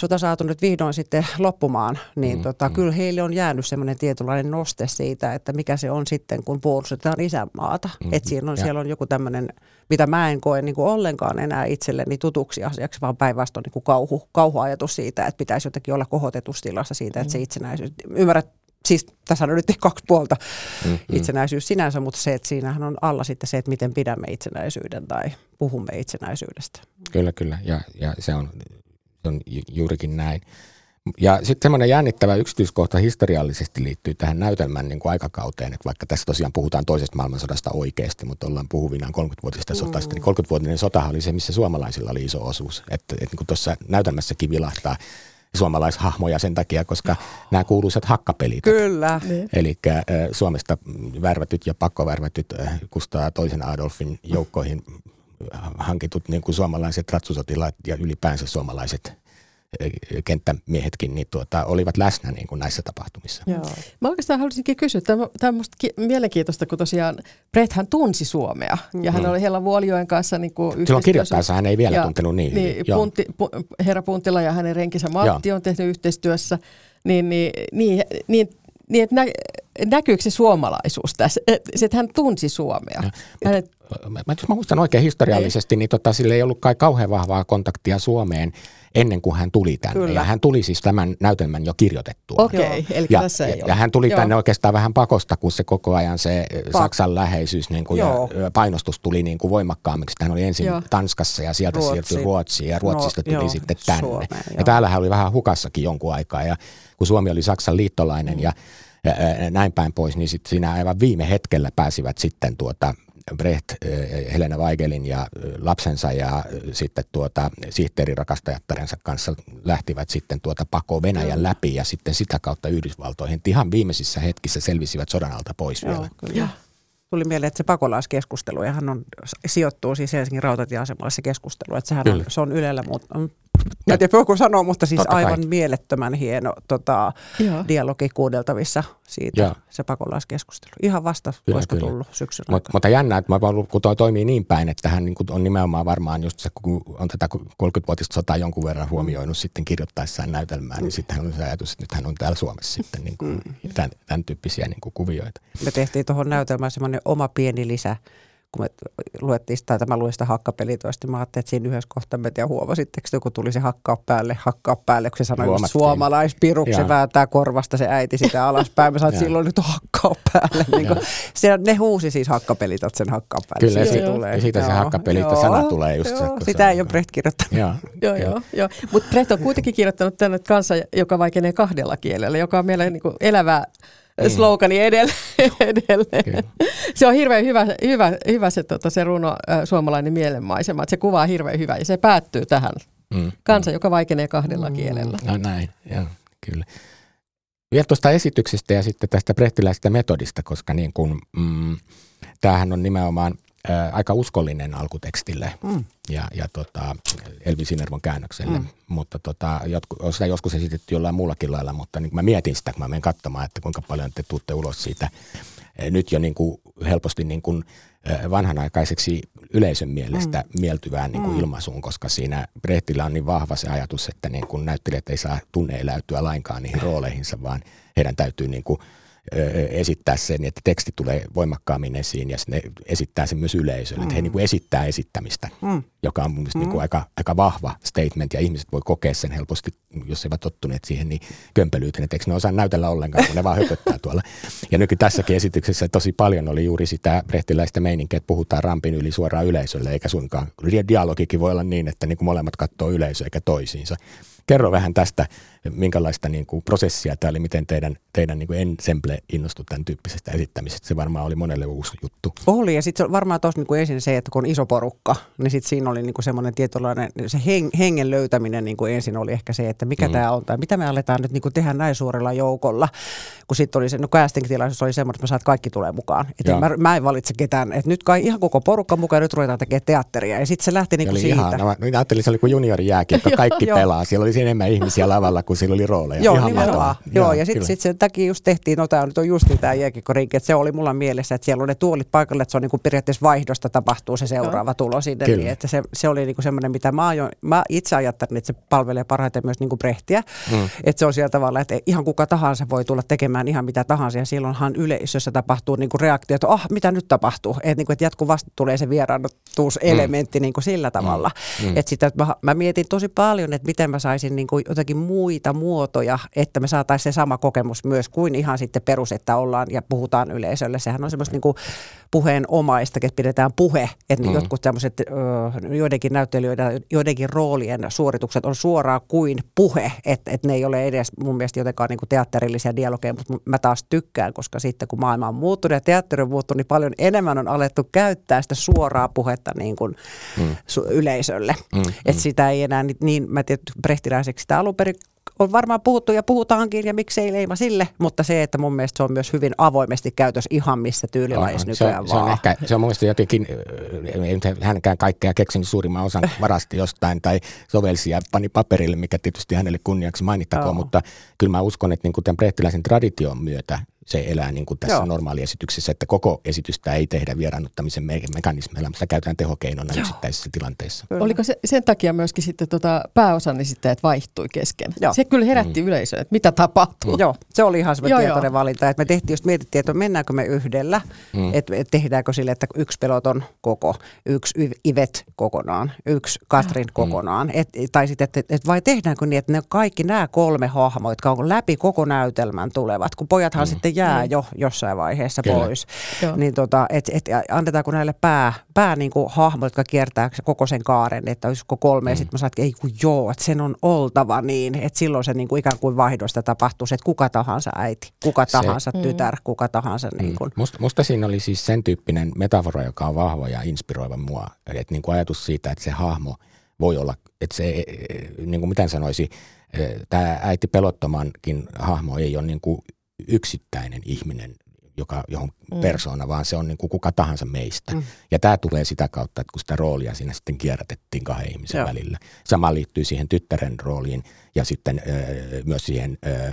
sota saatu nyt vihdoin sitten loppumaan, niin mm. tota, mm. kyllä heille on jäänyt semmoinen tietynlainen noste siitä, että mikä se on sitten, kun puolustetaan isänmaata. Mm. Että siinä on, siellä on joku tämmöinen, mitä mä en koe niin kuin ollenkaan enää itselleni tutuksi asiaksi, vaan päinvastoin niin kuin kauhu, kauhuajatus siitä, että pitäisi jotenkin olla kohotetustilassa siitä, että se mm. itsenäisyys, ymmärrät siis tässä on nyt kaksi puolta mm-hmm. itsenäisyys sinänsä, mutta se, että siinähän on alla sitten se, että miten pidämme itsenäisyyden tai puhumme itsenäisyydestä. Kyllä, kyllä. Ja, ja se, on, se on juurikin näin. Ja sitten semmoinen jännittävä yksityiskohta historiallisesti liittyy tähän näytelmän niin kuin aikakauteen, että vaikka tässä tosiaan puhutaan toisesta maailmansodasta oikeasti, mutta ollaan puhuvinaan 30-vuotisesta mm. sotasta, niin 30-vuotinen sotahan oli se, missä suomalaisilla oli iso osuus. Että, että niin kuin tuossa näytelmässäkin vilahtaa suomalaishahmoja sen takia, koska nämä kuuluisat hakkapelit. Kyllä. Niin. Eli Suomesta värvätyt ja pakkovärvätyt Kustaa toisen Adolfin joukkoihin hankitut niin kuin suomalaiset ratsusotilaat ja ylipäänsä suomalaiset kenttämiehetkin niin tuota, olivat läsnä niin kuin näissä tapahtumissa. Joo. Mä oikeastaan haluaisinkin kysyä, tämä, tämä on musta mielenkiintoista, kun tosiaan Brett hän tunsi Suomea ja hän mm. oli Hella Vuolijoen kanssa niin kuin Silloin kirjoittaessa hän ei vielä ja, tuntenut niin, niin hyvin. Punti, pu, herra Puntila ja hänen renkinsä Matti Joo. on tehnyt yhteistyössä, niin, niin, niin, niin niin, että nä, näkyykö se suomalaisuus tässä? Että hän tunsi Suomea. Ja, Hänet... mä, jos mä muistan oikein historiallisesti, ei. niin tota, sille ei ollut kai kauhean vahvaa kontaktia Suomeen ennen kuin hän tuli tänne. Kyllä. Ja hän tuli siis tämän näytelmän jo kirjoitettua. Okei, okay, eli ja, tässä ei ja, ja hän tuli Joo. tänne oikeastaan vähän pakosta, kun se koko ajan se pa- Saksan läheisyys niin kuin, ja painostus tuli niin kuin voimakkaammiksi. Hän oli ensin Joo. Tanskassa ja sieltä Ruotsi. siirtyi Ruotsiin ja Ruotsista no, tuli jo, sitten tänne. Suomeen, ja täällähän oli vähän hukassakin jonkun aikaa ja kun Suomi oli Saksan liittolainen mm. ja näin päin pois, niin sitten siinä aivan viime hetkellä pääsivät sitten tuota Brecht, Helena Weigelin ja lapsensa ja sitten tuota sihteerirakastajattarensa kanssa lähtivät sitten tuota pako Venäjän läpi ja sitten sitä kautta Yhdysvaltoihin. Ihan viimeisissä hetkissä selvisivät sodan alta pois Joo, vielä. Kyllä. Tuli mieleen, että se pakolaiskeskustelu, ja hän on, sijoittuu siis Helsingin rautatieasemalle se keskustelu, että sehän on, se on Ylellä, mutta Mä en tiedä, voiko sanoa, mutta siis Totta aivan kai. mielettömän hieno tota, dialogi kuudeltavissa siitä, Joo. se pakolaiskeskustelu. Ihan vasta, kyllä, olisiko kyllä. tullut syksyn Mut, Mutta jännä, että mä kun toi toimii niin päin, että hän niin on nimenomaan varmaan just se, kun on tätä 30-vuotista sotaa jonkun verran huomioinut sitten kirjoittaessaan näytelmää, niin mm. sitten hän on se ajatus, että nyt hän on täällä Suomessa sitten niin kuin, mm. tämän, tämän tyyppisiä niin kuin kuvioita. Me tehtiin tuohon näytelmään semmoinen oma pieni lisä, kun me luettiin sitä, tai mä luin sitä hakkapelitoista, mä ajattelin, että siinä yhdessä kohtaa mä tiedän huomasitteko, kun tuli se hakkaa päälle, hakkaa päälle, kun se sanoi suomalaispiru, se vääntää korvasta se äiti sitä <laughs> alaspäin. Mä sanoin, että silloin nyt on hakkaa päälle. <laughs> niin kuin, siellä, ne huusi siis hakkapelitot sen hakkaa päälle. Kyllä, siitä, tulee. siitä se hakkapelitot sana tulee just joo, se. Sitä ei ole Brecht kirjoittanut. joo, joo, joo, joo. Mutta Brecht on kuitenkin kirjoittanut tänne kanssa, joka vaikenee kahdella kielellä, joka on meillä niin elävää mm. slogani edelleen. edelleen. Se on hirveän hyvä, hyvä, hyvä se, tota, se runo äh, suomalainen mielenmaisema, että se kuvaa hirveän hyvä ja se päättyy tähän. Mm. Kansa, joka vaikenee kahdella mm. kielellä. No näin, joo, kyllä. Vielä tuosta esityksestä ja sitten tästä brehtiläisestä metodista, koska niin kun, mm, tämähän on nimenomaan ää, aika uskollinen alkutekstille mm. ja, ja tota, Elvi Sinervon käännökselle, mm. mutta tota, jotku, on sitä joskus esitetty jollain muullakin lailla, mutta niin mä mietin sitä, kun mä menen katsomaan, että kuinka paljon te tuutte ulos siitä nyt jo niin kuin helposti niin kuin vanhanaikaiseksi yleisön mielestä mm. mieltyvään niin kuin mm. ilmaisuun, koska siinä Brechtillä on niin vahva se ajatus, että niin kuin näyttelijät ei saa tunneeläytyä lainkaan niihin rooleihinsa, vaan heidän täytyy niin kuin esittää sen, että teksti tulee voimakkaammin esiin ja ne esittää sen myös yleisölle. Mm. Että he niin kuin esittää esittämistä, mm. joka on mun mielestä niin mm. niin kuin aika, aika vahva statement ja ihmiset voi kokea sen helposti, jos eivät tottuneet siihen, niin kömpelyyteen, että eikö ne osaa näytellä ollenkaan, kun ne vaan höpöttää tuolla. Ja nyky tässäkin esityksessä tosi paljon oli juuri sitä brehtiläistä meininkiä, että puhutaan rampin yli suoraan yleisölle, eikä suinkaan. Dialogikin voi olla niin, että niin kuin molemmat katsoo yleisöä eikä toisiinsa. Kerro vähän tästä, minkälaista niin kuin prosessia tämä oli, miten teidän, teidän niin kuin ensemble innostui tämän tyyppisestä esittämisestä. Se varmaan oli monelle uusi juttu. Oli ja sitten varmaan tuossa niin ensin se, että kun on iso porukka, niin sitten siinä oli niin kuin semmoinen tietynlainen, se heng, hengen löytäminen niin kuin ensin oli ehkä se, että mikä mm. tämä on tai mitä me aletaan nyt niin kuin tehdä näin suurella joukolla. Kun sitten oli se, no casting-tilaisuus oli semmoinen, että mä saat kaikki tulee mukaan. Että mä, mä, en valitse ketään, että nyt kai ihan koko porukka mukaan, nyt ruvetaan tekemään teatteria. Ja sitten se lähti niin kuin siitä. Ihan, no, mä ajattelin, se oli kuin juniori jääkiekko, <laughs> kaikki pelaa. Siellä oli enemmän ihmisiä lavalla, kun sillä oli rooleja. Joo, Ihan nimenomaan. Joo, ja sitten sit sen takia just tehtiin, no tämä nyt on just tämä jääkiekkorinki, että se oli mulla mielessä, että siellä on ne tuolit paikalle, että se on niin kuin periaatteessa vaihdosta tapahtuu se seuraava tulo sinne. Niin, että se, se oli niin kuin semmoinen, mitä mä, aion, mä itse ajattelin, että se palvelee parhaiten myös niin kuin Brehtiä. Mm. Että se on siellä tavalla, että ihan kuka tahansa voi tulla tekemään ihan mitä tahansa, ja silloinhan yleisössä tapahtuu niin kuin reaktio, että oh, mitä nyt tapahtuu. Että niin kuin, että jatkuvasti tulee se vieraannutuselementti mm. niin kuin sillä tavalla. Mm. mm. Että sitä, että mä, mä mietin tosi paljon, että miten mä saisin niin kuin jotakin muita muotoja, että me saataisiin se sama kokemus myös kuin ihan sitten perus, että ollaan ja puhutaan yleisölle. Sehän on semmoista niin kuin puheen omaista, että pidetään puhe, että mm. jotkut tämmöiset joidenkin näyttelijöiden, joidenkin roolien suoritukset on suoraan kuin puhe, että, että ne ei ole edes mun mielestä jotenkaan niin kuin teatterillisia dialogeja, mutta mä taas tykkään, koska sitten kun maailma on muuttunut ja teatteri on muuttunut, niin paljon enemmän on alettu käyttää sitä suoraa puhetta niin kuin mm. yleisölle. Mm. Että mm. sitä ei enää niin, mä tiedän, brehtiläiseksi sitä alun perin on varmaan puhuttu ja puhutaankin ja miksei leima sille, mutta se, että mun mielestä se on myös hyvin avoimesti käytössä ihan missä tyylilajissa nykyään se, se on vaan. ehkä, se on mun mielestä jotenkin, ei nyt hänkään kaikkea keksinyt suurimman osan <laughs> varasti jostain tai sovelsi ja pani paperille, mikä tietysti hänelle kunniaksi mainittakoon, Joo. mutta kyllä mä uskon, että niin kuin tämän brehtiläisen tradition myötä se elää niin kuin tässä Joo. normaaliesityksessä, että koko esitystä ei tehdä vieraannuttamisen me- mekanismeilla, mutta sitä käytetään tehokeinona yksittäisissä tilanteissa. Kyllä. Oliko se, sen takia myöskin sitten tota pääosan esittäjät vaihtui kesken? Joo. Se kyllä herätti mm. yleisöä, että mitä tapahtuu. Joo, se oli ihan Joo, semmoinen tietoinen joo. valinta, että me tehtiin just mietittiin, että mennäänkö me yhdellä, mm. että et tehdäänkö sille, että yksi peloton koko, yksi Ivet kokonaan, yksi Katrin kokonaan, et, tai sitten, että et, et vai tehdäänkö niin, että ne kaikki nämä kolme hahmoa, jotka on läpi koko näytelmän tulevat, kun pojathan mm. sitten jää jo jossain vaiheessa Kyllä. pois, Joo. niin tota, et, et, annetaanko näille pää, pää niin kuin hahmot, jotka kiertää koko sen kaaren, että olisiko kolme, ja sitten mä sanoin, että ei kun joo, että sen on oltava niin, että silloin se niin kuin ikään kuin vaihdosta tapahtuu, se, että kuka tahansa äiti, kuka tahansa tytär, kuka tahansa niin kuin. Musta, musta siinä oli siis sen tyyppinen metafora, joka on vahva ja inspiroiva mua. Että niin kuin ajatus siitä, että se hahmo voi olla, että se, niin kuin miten sanoisi, tämä äiti pelottomankin hahmo ei ole niin kuin yksittäinen ihminen, joka, johon mm. persoona, vaan se on niin kuin kuka tahansa meistä. Mm. Ja tämä tulee sitä kautta, että kun sitä roolia siinä sitten kierrätettiin kahden ihmisen Joo. välillä. Sama liittyy siihen tyttären rooliin ja sitten ö, myös siihen... Ö,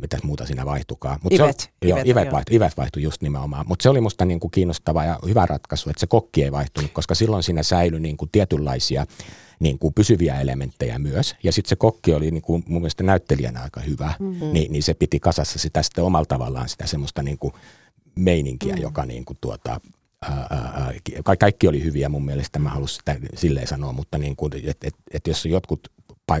mitäs muuta siinä vaihtukaan. Mut se on- Ivet. Joo, Ivet, Ivet, joo. vaihtui, Ivet vaihtui just nimenomaan. Mutta se oli musta niinku kiinnostava ja hyvä ratkaisu, että se kokki ei vaihtunut, koska silloin siinä säilyi niinku tietynlaisia niinku pysyviä elementtejä myös. Ja sitten se kokki oli niinku mun mielestä näyttelijänä aika hyvä, mm-hmm. niin, niin se piti kasassa sitä sitten omalla tavallaan sitä semmoista niinku meininkiä, mm. joka niinku tuota, ää, ää, ää, ka- kaikki oli hyviä mun mielestä, mä halusin sitä silleen sanoa, mutta niin kuin, et, et, et jos jotkut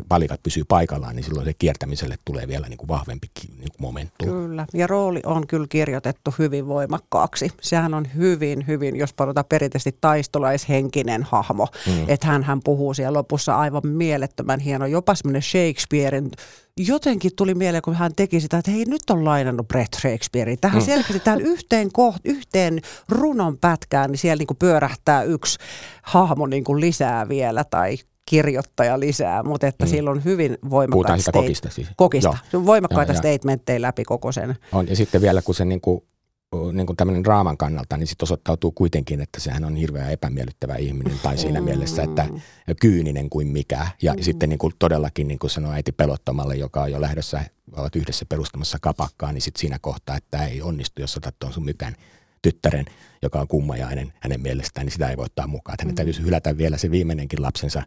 palikat pysyy paikallaan, niin silloin se kiertämiselle tulee vielä niin kuin vahvempi niin kuin momentum. Kyllä, ja rooli on kyllä kirjoitettu hyvin voimakkaaksi. Sehän on hyvin, hyvin, jos palataan perinteisesti taistolaishenkinen hahmo. Mm. Että hän, hän puhuu siellä lopussa aivan mielettömän hieno, jopa semmoinen Shakespearein jotenkin tuli mieleen, kun hän teki sitä, että hei nyt on lainannut Brett Shakespearea. Tähän mm. selkeästi tähän yhteen, koht, yhteen runon pätkään, niin siellä niin kuin pyörähtää yksi hahmo niin kuin lisää vielä tai kirjoittaja lisää, mutta että mm. sillä on hyvin voimakkaita state- kokista siis. Kokista. Joo. Se on voimakkaita Joo, ja- statementteja läpi koko sen. On, ja sitten vielä kun se niin kuin, niin kuin tämmöinen draaman kannalta, niin sitten osoittautuu kuitenkin, että sehän on hirveän epämiellyttävä ihminen, tai siinä mielessä, että kyyninen kuin mikä. Ja mm. sitten niin kuin todellakin, niin kuin sanoi äiti pelottomalle, joka on jo lähdössä, ovat yhdessä perustamassa kapakkaa, niin sitten siinä kohtaa, että ei onnistu, jos otat tuon sun mykän tyttären, joka on kummajainen hänen mielestään, niin sitä ei voi ottaa mukaan. Että hänen täytyisi hylätä vielä se viimeinenkin lapsensa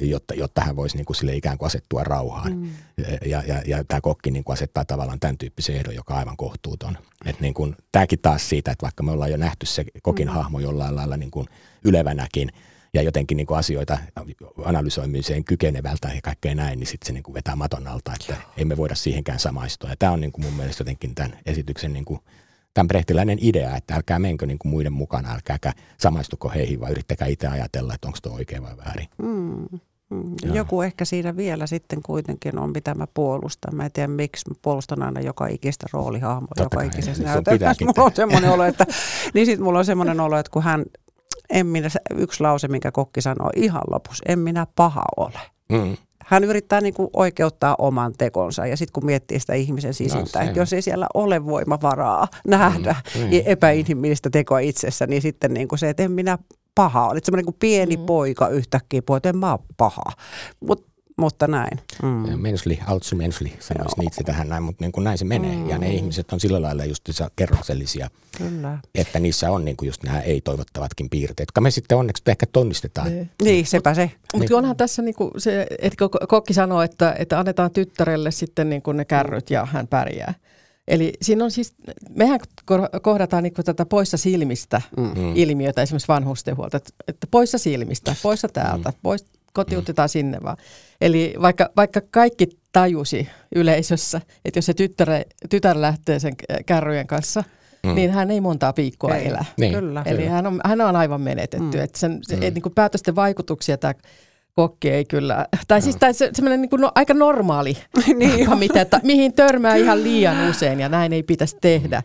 jotta, jotta hän voisi niin kuin sille ikään kuin asettua rauhaan. Mm. Ja, ja, ja tämä kokki niin kuin asettaa tavallaan tämän tyyppisen ehdon, joka on aivan kohtuuton. Et niin kuin, tämäkin taas siitä, että vaikka me ollaan jo nähty se kokin mm. hahmo jollain lailla niin kuin ylevänäkin ja jotenkin niin kuin asioita analysoimiseen kykenevältä ja kaikkea näin, niin sitten se niin kuin vetää maton alta, että emme voida siihenkään samaistua. Ja tämä on niin kuin mun mielestä jotenkin tämän esityksen niin kuin tämän brehtiläinen idea, että älkää menkö niin kuin muiden mukana, älkääkä samaistuko heihin, vaan yrittäkää itse ajatella, että onko tuo oikein vai väärin. Mm. Mm. Joo. Joku ehkä siinä vielä sitten kuitenkin on, mitä mä puolustan. Mä en tiedä, miksi mä puolustan aina joka ikistä roolihahmoa, Totta joka ikisessä sun näytelmässä. Mulla on semmoinen olo, <laughs> että, niin sitten mulla on semmoinen olo, että kun hän, en minä, yksi lause, minkä kokki sanoo ihan lopussa, en minä paha ole. Mm. Hän yrittää niin kuin oikeuttaa oman tekonsa ja sitten kun miettii sitä ihmisen sisintä, se- että jos ei siellä ole voimavaraa nähdä Mm, mm, niin. epäinhimillistä tekoa itsessä, niin sitten niin kuin se, että en minä paha ole. Että semmoinen kuin pieni mm. poika yhtäkkiä että en mä ole paha. Mut, mutta näin. Mm. Ja Mensli, altsu mensli, sanoisi Nietzsche tähän näin, mutta niin kuin näin se menee. Mm. Ja ne ihmiset on sillä lailla just kerroksellisia, Kyllä. että niissä on niin kuin just nämä ei-toivottavatkin piirteet, jotka me sitten onneksi ehkä tonnistetaan. Niin. Niin, sepä se. Mutta onhan tässä niinku se, että kokki sanoo, että, että annetaan tyttärelle sitten niinku ne kärryt ja hän pärjää. Eli siinä on siis, mehän kohdataan niinku tätä poissa silmistä mm. ilmiötä esimerkiksi vanhustenhuolta, että, että poissa silmistä, poissa täältä, mm. pois, kotiutetaan mm. sinne vaan. Eli vaikka, vaikka kaikki tajusi yleisössä, että jos se tyttär, tytär lähtee sen kärryjen kanssa, mm. niin hän ei montaa viikkoa Ei. elä. Niin. Kyllä. Eli hän on, hän on aivan menetetty. Mm. Että sen, se, mm. et, niin kuin päätösten vaikutuksia tämä kokki ei kyllä, tai siis tai se, semmoinen niin kuin no, aika normaali, <laughs> Niin niin mitä, että, mihin törmää ihan liian usein ja näin ei pitäisi tehdä.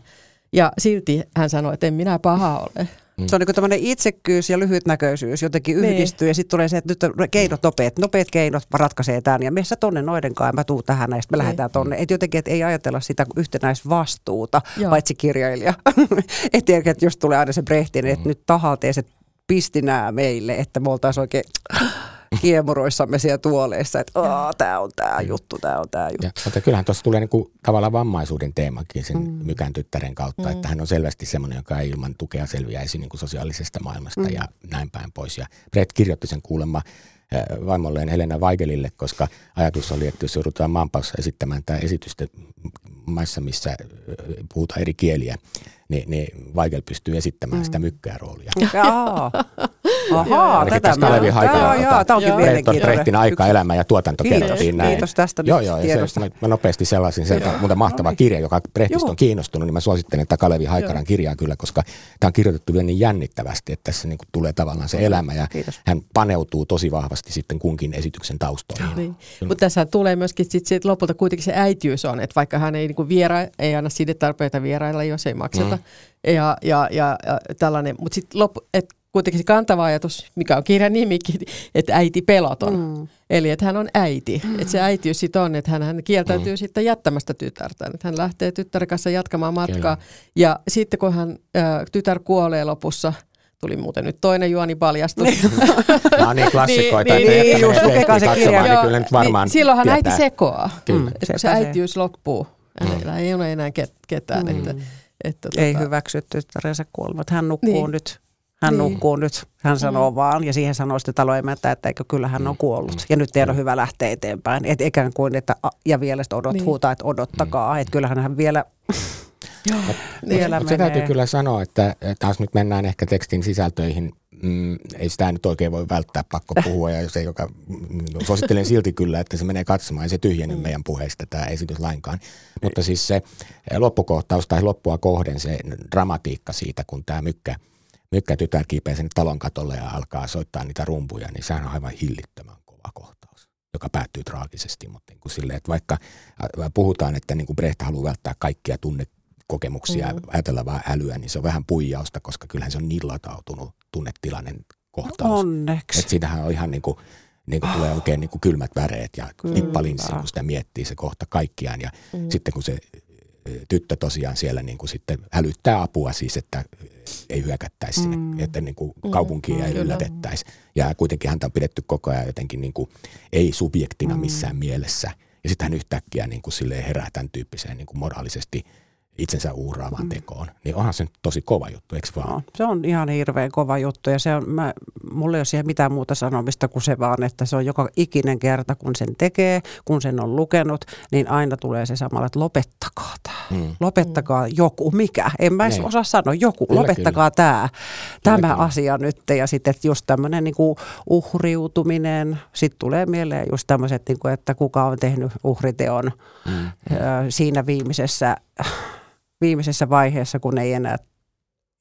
Ja silti hän sanoi, että en minä paha ole. Mm. Se on niin tämmöinen itsekkyys ja lyhytnäköisyys jotenkin Niin. yhdistyy ja sitten tulee se, että nyt on keinot nopeat, nopeat keinot ratkaisee tämän ja meissä tonne noiden kanssa, mä tuun tähän ja sitten me Niin. lähdetään tonne. Että jotenkin, että ei ajatella sitä yhtenäisvastuuta, Joo. paitsi kirjailija. <laughs> että että just tulee aina se Brehtin, että nyt tahalteeset pisti nämä meille, että me oltaisiin oikein kiemuroissamme siellä tuoleissa, että tämä on tämä juttu, tämä on tämä juttu. Ja, mutta kyllähän tuossa tulee niinku tavallaan vammaisuuden teemakin sen mm. Mykän tyttären kautta, mm. että hän on selvästi semmoinen, joka ei ilman tukea selviäisi niinku sosiaalisesta maailmasta mm. ja näin päin pois. Ja Brett kirjoitti sen kuulemma äh, vaimolleen Helena Weigelille, koska ajatus oli, että jos joudutaan maanpaussa esittämään tämä esitystä maissa, missä äh, puhutaan eri kieliä, niin, niin Weigel pystyy esittämään mm. sitä mykkää roolia. <laughs> Jaa. Ahaa, Ainakin tätä tässä mä... Kalevi Haikala, Joo, tota, joo, tämä onkin Joo. Brett on mielenkiintoinen. Aika, elämä ja tuotanto Kiitos, kerrottiin näin. kiitos tästä Joo, joo, ja se, tiedosta. mä, mä nopeasti sellaisin sen, mutta mahtava kirja, joka Brehtistä Joo. on kiinnostunut, niin mä suosittelen että Kalevi Haikaran kirjaa kyllä, koska tämä on kirjoitettu vielä niin jännittävästi, että tässä niin tulee tavallaan se elämä ja Kiitos. hän paneutuu tosi vahvasti sitten kunkin esityksen taustoihin. Niin. Mutta tässä tulee myöskin sit, sit lopulta kuitenkin se äitiys on, että vaikka hän ei niinku viera, ei anna sidetarpeita vierailla, jos ei makseta. Mm. Ja, ja, ja, ja tällainen, mutta sitten loppu, et kuitenkin se kantava ajatus, mikä on kirjan nimikin, että äiti peloton. Mm. Eli että hän on äiti. Mm. Että se äitiys sitten on, että hän, hän kieltäytyy mm. sitten jättämästä tytärtä. Että hän lähtee tyttären kanssa jatkamaan matkaa. Kyllä. Ja sitten kun hän, ä, tytär kuolee lopussa, tuli muuten nyt toinen juoni paljastus. <laughs> Nämä on niin klassikoita, Niin, että niin, ne, just, lukekaa se katsomaan, kirja. niin kyllä nyt varmaan niin silloinhan tietää. äiti sekoaa. Kyllä. Kun se se. äitiys loppuu. Hänellä ei ole enää ket- ketään. Että, että, Ei tota, hyväksy tyttärensä kuolemat. Hän nukkuu Niin. nyt. Hän Niin. nukkuu nyt, hän sanoo vaan, ja siihen sanoo sitten taloemäntä, että eikö kyllä hän on kuollut. Ja nyt teidän on hyvä lähteä eteenpäin. Et ikään kuin, että a- ja vielä sitten odot, Niin. huutaa, että odottakaa. Että kyllähän hän vielä, <laughs> vielä Mutta se täytyy kyllä sanoa, että että taas nyt mennään ehkä tekstin sisältöihin. Mm, ei sitä nyt oikein voi välttää, pakko puhua. Ja ei joka, mm, suosittelen silti kyllä, että se menee katsomaan. Ei se tyhjene meidän puheista tämä esitys lainkaan. Mutta siis se eh, loppukohtaus tai loppua kohden se dramatiikka siitä, kun tämä mykkä, mykkä tytär kiipeää sinne talon katolle ja alkaa soittaa niitä rumpuja, niin sehän on aivan hillittömän kova kohtaus joka päättyy traagisesti, mutta niin kuin silleen, että vaikka puhutaan, että niin kuin Brecht haluaa välttää kaikkia tunnekokemuksia, mm. ajatella vaan älyä, niin se on vähän puijausta, koska kyllähän se on niin latautunut tunnetilainen kohtaus. Onneksi. Että siitähän on ihan niin kuin, niin kuin tulee oikein niin kuin kylmät väreet ja tippalinssi, kun sitä miettii se kohta kaikkiaan. Ja mm. sitten kun se tyttö tosiaan siellä niin kuin sitten hälyttää apua siis, että ei hyökättäisi sinne, Mm. että niin kuin kaupunkia ei kyllä. yllätettäisi. Ja kuitenkin häntä on pidetty koko ajan jotenkin niin kuin, ei subjektina missään mielessä. Ja sitten hän yhtäkkiä niin kuin silleen herää tämän tyyppiseen niin kuin moraalisesti itsensä uhraavaan tekoon. Niin onhan se nyt tosi kova juttu, eikö vaan? No, se on ihan hirveän kova juttu ja se on, mä, mulla ei ole siihen mitään muuta sanomista kuin se vaan, että se on joka ikinen kerta, kun sen tekee, kun sen on lukenut, niin aina tulee se samalla, että lopettakaa tämä. Mm. Lopettakaa joku, mikä, en mä edes Niin. osaa sanoa, joku, Kyllä, lopettakaa tämä, tämä kyllä. asia nyt. Ja sitten että just tämmöinen niin uhriutuminen, sitten tulee mieleen just tämmöiset, niin kuin, että kuka on tehnyt uhriteon Mm. ö, siinä viimeisessä, viimeisessä vaiheessa, kun ei enää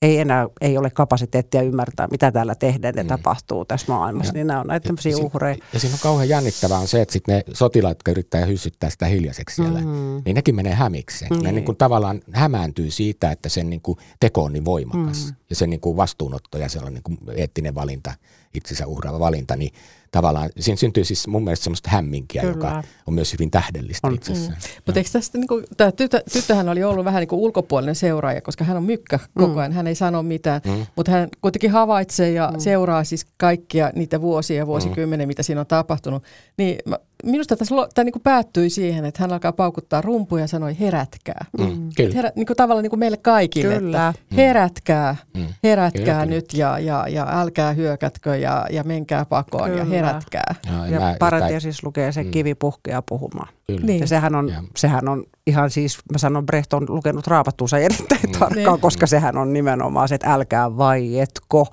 ei enää ei ole kapasiteettia ymmärtää, mitä täällä tehdään ja Mm. tapahtuu tässä maailmassa. Ja- niin nämä on näitä tämmöisiä Ja si- uhreja. Ja siinä on kauhean jännittävää on se, että sitten ne sotilaat, jotka yrittää hyssyttää sitä hiljaiseksi siellä, Mm. niin nekin menee hämiksi. Ne Niin. niin kuin tavallaan hämääntyy siitä, että sen niin kuin teko on niin voimakas. Mm. Ja sen niin kuin vastuunotto ja se on niin kuin eettinen valinta, itsensä uhraava valinta, niin tavallaan siinä syntyy siis mun mielestä semmoista hämminkiä, Kyllä. joka on myös hyvin tähdellistä On. itsessään. Mutta eikö tästä, niin kuin, tämä tyttö, tyttöhän oli ollut vähän niin kuin ulkopuolinen seuraaja, koska hän on mykkä koko ajan, hän ei sano mitään, Mm. mutta hän kuitenkin havaitsee ja seuraa siis kaikkia niitä vuosia ja vuosikymmeniä, mitä siinä on tapahtunut. Niin mä, minusta tässä lo- tämä niin kuin päättyi siihen, että hän alkaa paukuttaa rumpuja ja sanoi herätkää. Mm. Kyllä. Herä, niin kuin tavallaan niin kuin meille kaikille, Kyllä. että herätkää, Mm. herätkää Kyllä, nyt ja, ja, ja älkää hyökätkö ja, ja menkää pakoon ja Kyllä. herätkää. Joo, Ja mä- Paratiasis lukee se kivi puhkeaa puhumaan. Kyllä. Niin. Ja sehän on, Ja- sehän on ihan siis, mä sanon Brecht on lukenut raamattuunsa erittäin Mm. tarkkaan, Niin. koska sehän on nimenomaan se, että älkää vaietko,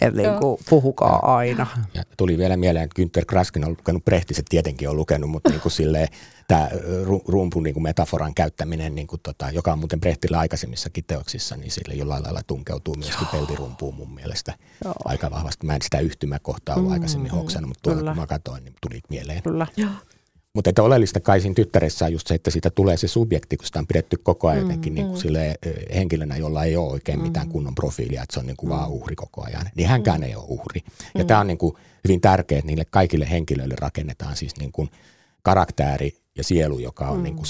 että niin kuin, puhukaa aina. Ja tuli vielä mieleen, että Günther Kraskin on lukenut Brehtiset tietenkin on lukenut, mutta niin kuin silleen, tämä ru- rumpun niin kuin metaforan käyttäminen, niin kuin tota, joka on muuten Brehtillä aikaisemmissakin teoksissa, niin sille jollain lailla tunkeutuu myöskin peltirumpuun mun mielestä Joo. aika vahvasti. Mä en sitä yhtymäkohtaa ollut aikaisemmin hoksannut, mutta tuolla kun mä katsoin, niin tuli mieleen. Kyllä. Mutta että oleellista kai siinä tyttäressä on just se, että siitä tulee se subjekti, kun sitä on pidetty koko ajan jotenkin mm, niin kuin mm. sille henkilönä, jolla ei ole oikein mitään mm. kunnon profiilia, että se on niin kuin mm. vaan uhri koko ajan. Niin hänkään mm. ei ole uhri. Ja mm. tämä on niin kuin hyvin tärkeää, että niille kaikille henkilöille rakennetaan siis niin kuin karaktääri ja sielu, joka on mm. niin kuin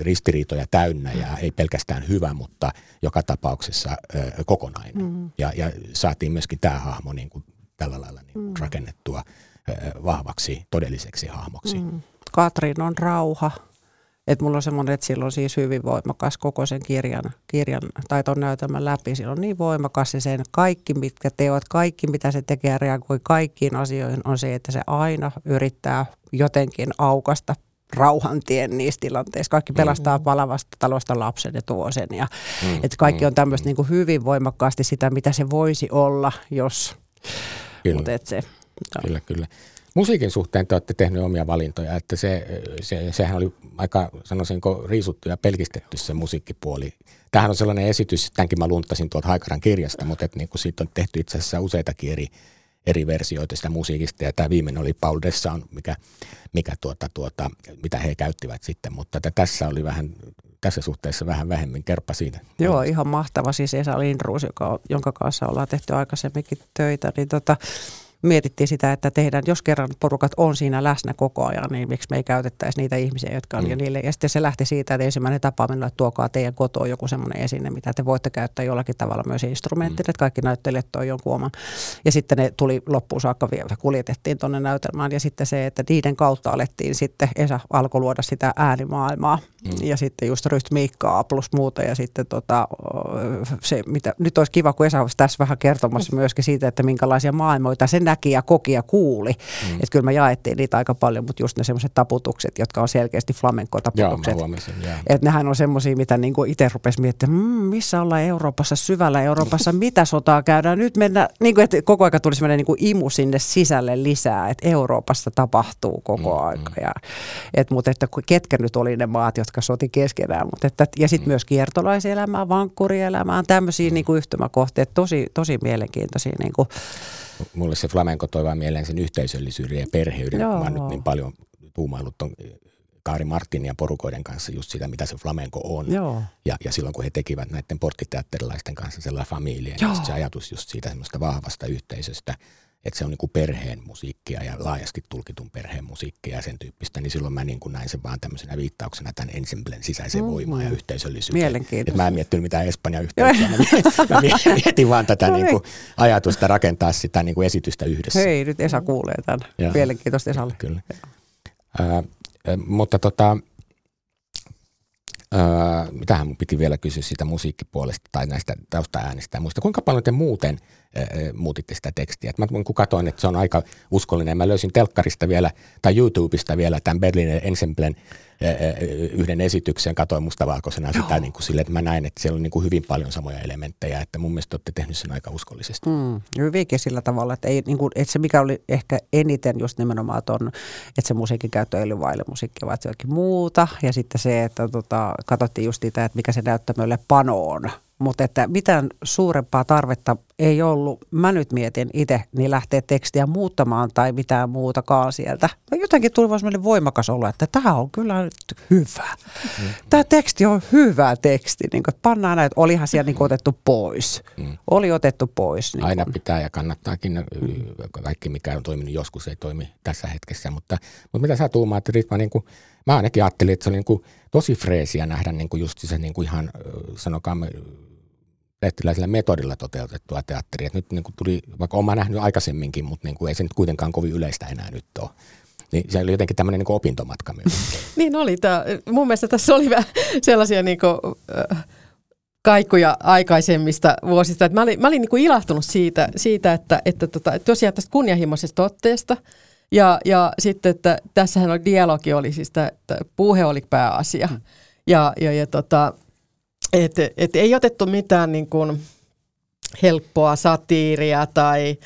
ristiriitoja täynnä ja ei pelkästään hyvä, mutta joka tapauksessa ö, kokonainen. Mm. Ja, ja saatiin myöskin tämä hahmo niin kuin tällä lailla niin mm. rakennettua ö, vahvaksi todelliseksi hahmoksi. Mm. Katrin on rauha. Että mulla on semmoinen, että sillä on siis hyvin voimakas koko sen kirjan, kirjan tai ton näytelmän läpi. Sillä on niin voimakas ja sen kaikki, mitkä teot, kaikki mitä se tekee reagoi kaikkiin asioihin on se, että se aina yrittää jotenkin aukasta rauhantien niissä tilanteissa. Kaikki pelastaa mm. palavasta talosta lapsen ja tuo sen. Ja, mm. että kaikki on tämmöistä niin hyvin voimakkaasti sitä, mitä se voisi olla, jos... Kyllä, Mut et se, kyllä, kyllä. Musiikin suhteen te olette tehneet omia valintoja, että se, se, sehän oli aika, sanoisinko, riisuttu ja pelkistetty se musiikkipuoli. Tämähän on sellainen esitys, tämänkin mä luntasin tuolta Haikaran kirjasta, mutta että niin kuin siitä on tehty itse asiassa useitakin eri, eri versioita sitä musiikista, ja tämä viimeinen oli Paul Dessan, mikä, mikä tuota, tuota, mitä he käyttivät sitten, mutta että tässä oli vähän tässä suhteessa vähän vähemmän kerppa siitä. Joo, ihan mahtava. Siis Esa Lindruus, joka, jonka kanssa ollaan tehty aikaisemminkin töitä, niin tota, mietittiin sitä, että tehdään, jos kerran porukat on siinä läsnä koko ajan, niin miksi me ei käytettäisi niitä ihmisiä, jotka on mm. jo niille. Ja sitten se lähti siitä, että ensimmäinen tapaaminen, että tuokaa teidän kotoon joku semmoinen esine, mitä te voitte käyttää jollakin tavalla myös instrumenttina, mm. että kaikki näyttelijät toi jonkun oman. Ja sitten ne tuli loppuun saakka vielä, kuljetettiin tuonne näytelmään. Ja sitten se, että niiden kautta alettiin sitten, Esa alkoi luoda sitä äänimaailmaa. Mm. Ja sitten just rytmiikkaa plus muuta. Ja sitten tota, se, mitä, nyt olisi kiva, kun Esa olisi tässä vähän kertomassa mm. myöskin siitä, että minkälaisia maailmoita sen näki ja koki ja kuuli. Mm. Että kyllä me jaettiin niitä aika paljon, mutta just ne semmoiset taputukset, jotka on selkeästi flamenco-taputukset. Että nehän on semmoisia, mitä niinku itse rupesi miettimään, mmm, missä ollaan Euroopassa, syvällä Euroopassa, <laughs> mitä sotaa käydään. Nyt mennä, niinku, että koko ajan tuli semmoinen niinku imu sinne sisälle lisää, että Euroopassa tapahtuu koko mm, aika. Ja, et, mutta että ketkä nyt oli ne maat, jotka soti keskenään. Mutta että, ja sitten mm. myös kiertolaiselämää, vankkurielämää, tämmöisiä mm. niinku yhtymäkohteita, tosi, tosi mielenkiintoisia. Niinku mulle se flamenco toi vaan mieleen sen yhteisöllisyyden ja perheyden. Joo. Mä oon nyt niin paljon tuumaillut ton Kaari Martin ja porukoiden kanssa just sitä, mitä se flamenco on. Joo. Ja, ja silloin, kun he tekivät näiden porttiteatterilaisten kanssa sellainen familia, niin se ajatus just siitä semmoista vahvasta yhteisöstä – että se on niin kuin perheen musiikkia ja laajasti tulkitun perheen musiikkia ja sen tyyppistä, niin silloin mä niin kuin näin sen vaan tämmöisenä viittauksena tämän ensemblen sisäiseen mm-hmm. voimaan ja yhteisöllisyyteen. Mielenkiintoista. mä en miettinyt mitään Espanjan yhteyksiä, mä, <laughs> mä mietin vaan tätä no niin kuin ajatusta rakentaa sitä niin kuin esitystä yhdessä. Hei, nyt Esa kuulee tämän. Ja. Mielenkiintoista Esalle. Kyllä. Äh, mutta tota, Öö, mitähän mun piti vielä kysyä siitä musiikkipuolesta tai näistä taustaäänistä ja muista. Kuinka paljon te muuten muutitte sitä tekstiä? Et mä kun katsoin, että se on aika uskollinen. Mä löysin telkkarista vielä tai YouTubesta vielä tämän Berliner Ensemblen yhden esityksen, katoin mustavalkoisena Joo. sitä niin kuin sille, että mä näin, että siellä on niin kuin hyvin paljon samoja elementtejä, että mun mielestä olette tehnyt sen aika uskollisesti. Mm, hyvinkin sillä tavalla, että, ei, niin kuin, että se mikä oli ehkä eniten just nimenomaan ton, että se musiikin käyttö ei ollut vaille musiikkia, vaan se jokin muuta. Ja sitten se, että tota, katsottiin just sitä, että mikä se näyttämölle panoon mutta että mitään suurempaa tarvetta ei ollut. Mä nyt mietin itse, niin lähteä tekstiä muuttamaan tai mitään muutakaan sieltä. No jotenkin tuli vaan voimakas olo, että tämä on kyllä nyt hyvä. Mm. Tämä teksti on hyvä teksti. Niin kuin, pannaan näitä, olihan siellä niin otettu pois. Mm. Oli otettu pois. Niin Aina pitää ja kannattaakin. Kaikki mikä on toiminut joskus ei toimi tässä hetkessä. Mutta, mutta mitä sä tuumaat, Ritma, niin kuin, mä ainakin ajattelin, että se oli niin kuin, tosi freesiä nähdä niin kuin just se niin kuin ihan, sanokaamme, lehtiläisellä metodilla toteutettua teatteria. Et nyt niin kuin tuli, vaikka olen nähnyt aikaisemminkin, mutta niin kuin ei se nyt kuitenkaan kovin yleistä enää nyt ole. Niin se oli jotenkin tämmöinen niin opintomatka myös. <laughs> niin oli. Tämä. Mun mielestä tässä oli vähän sellaisia niin kuin, äh, kaikuja aikaisemmista vuosista. Et mä olin, mä olin niin kuin ilahtunut siitä, siitä että, että tota, tosiaan tästä kunnianhimoisesta otteesta. Ja, ja sitten, että tässähän oli dialogi, oli siis, että puhe oli pääasia. Mm. Ja, ja, ja tota, et, et ei otettu mitään niin kuin helppoa satiiria tai,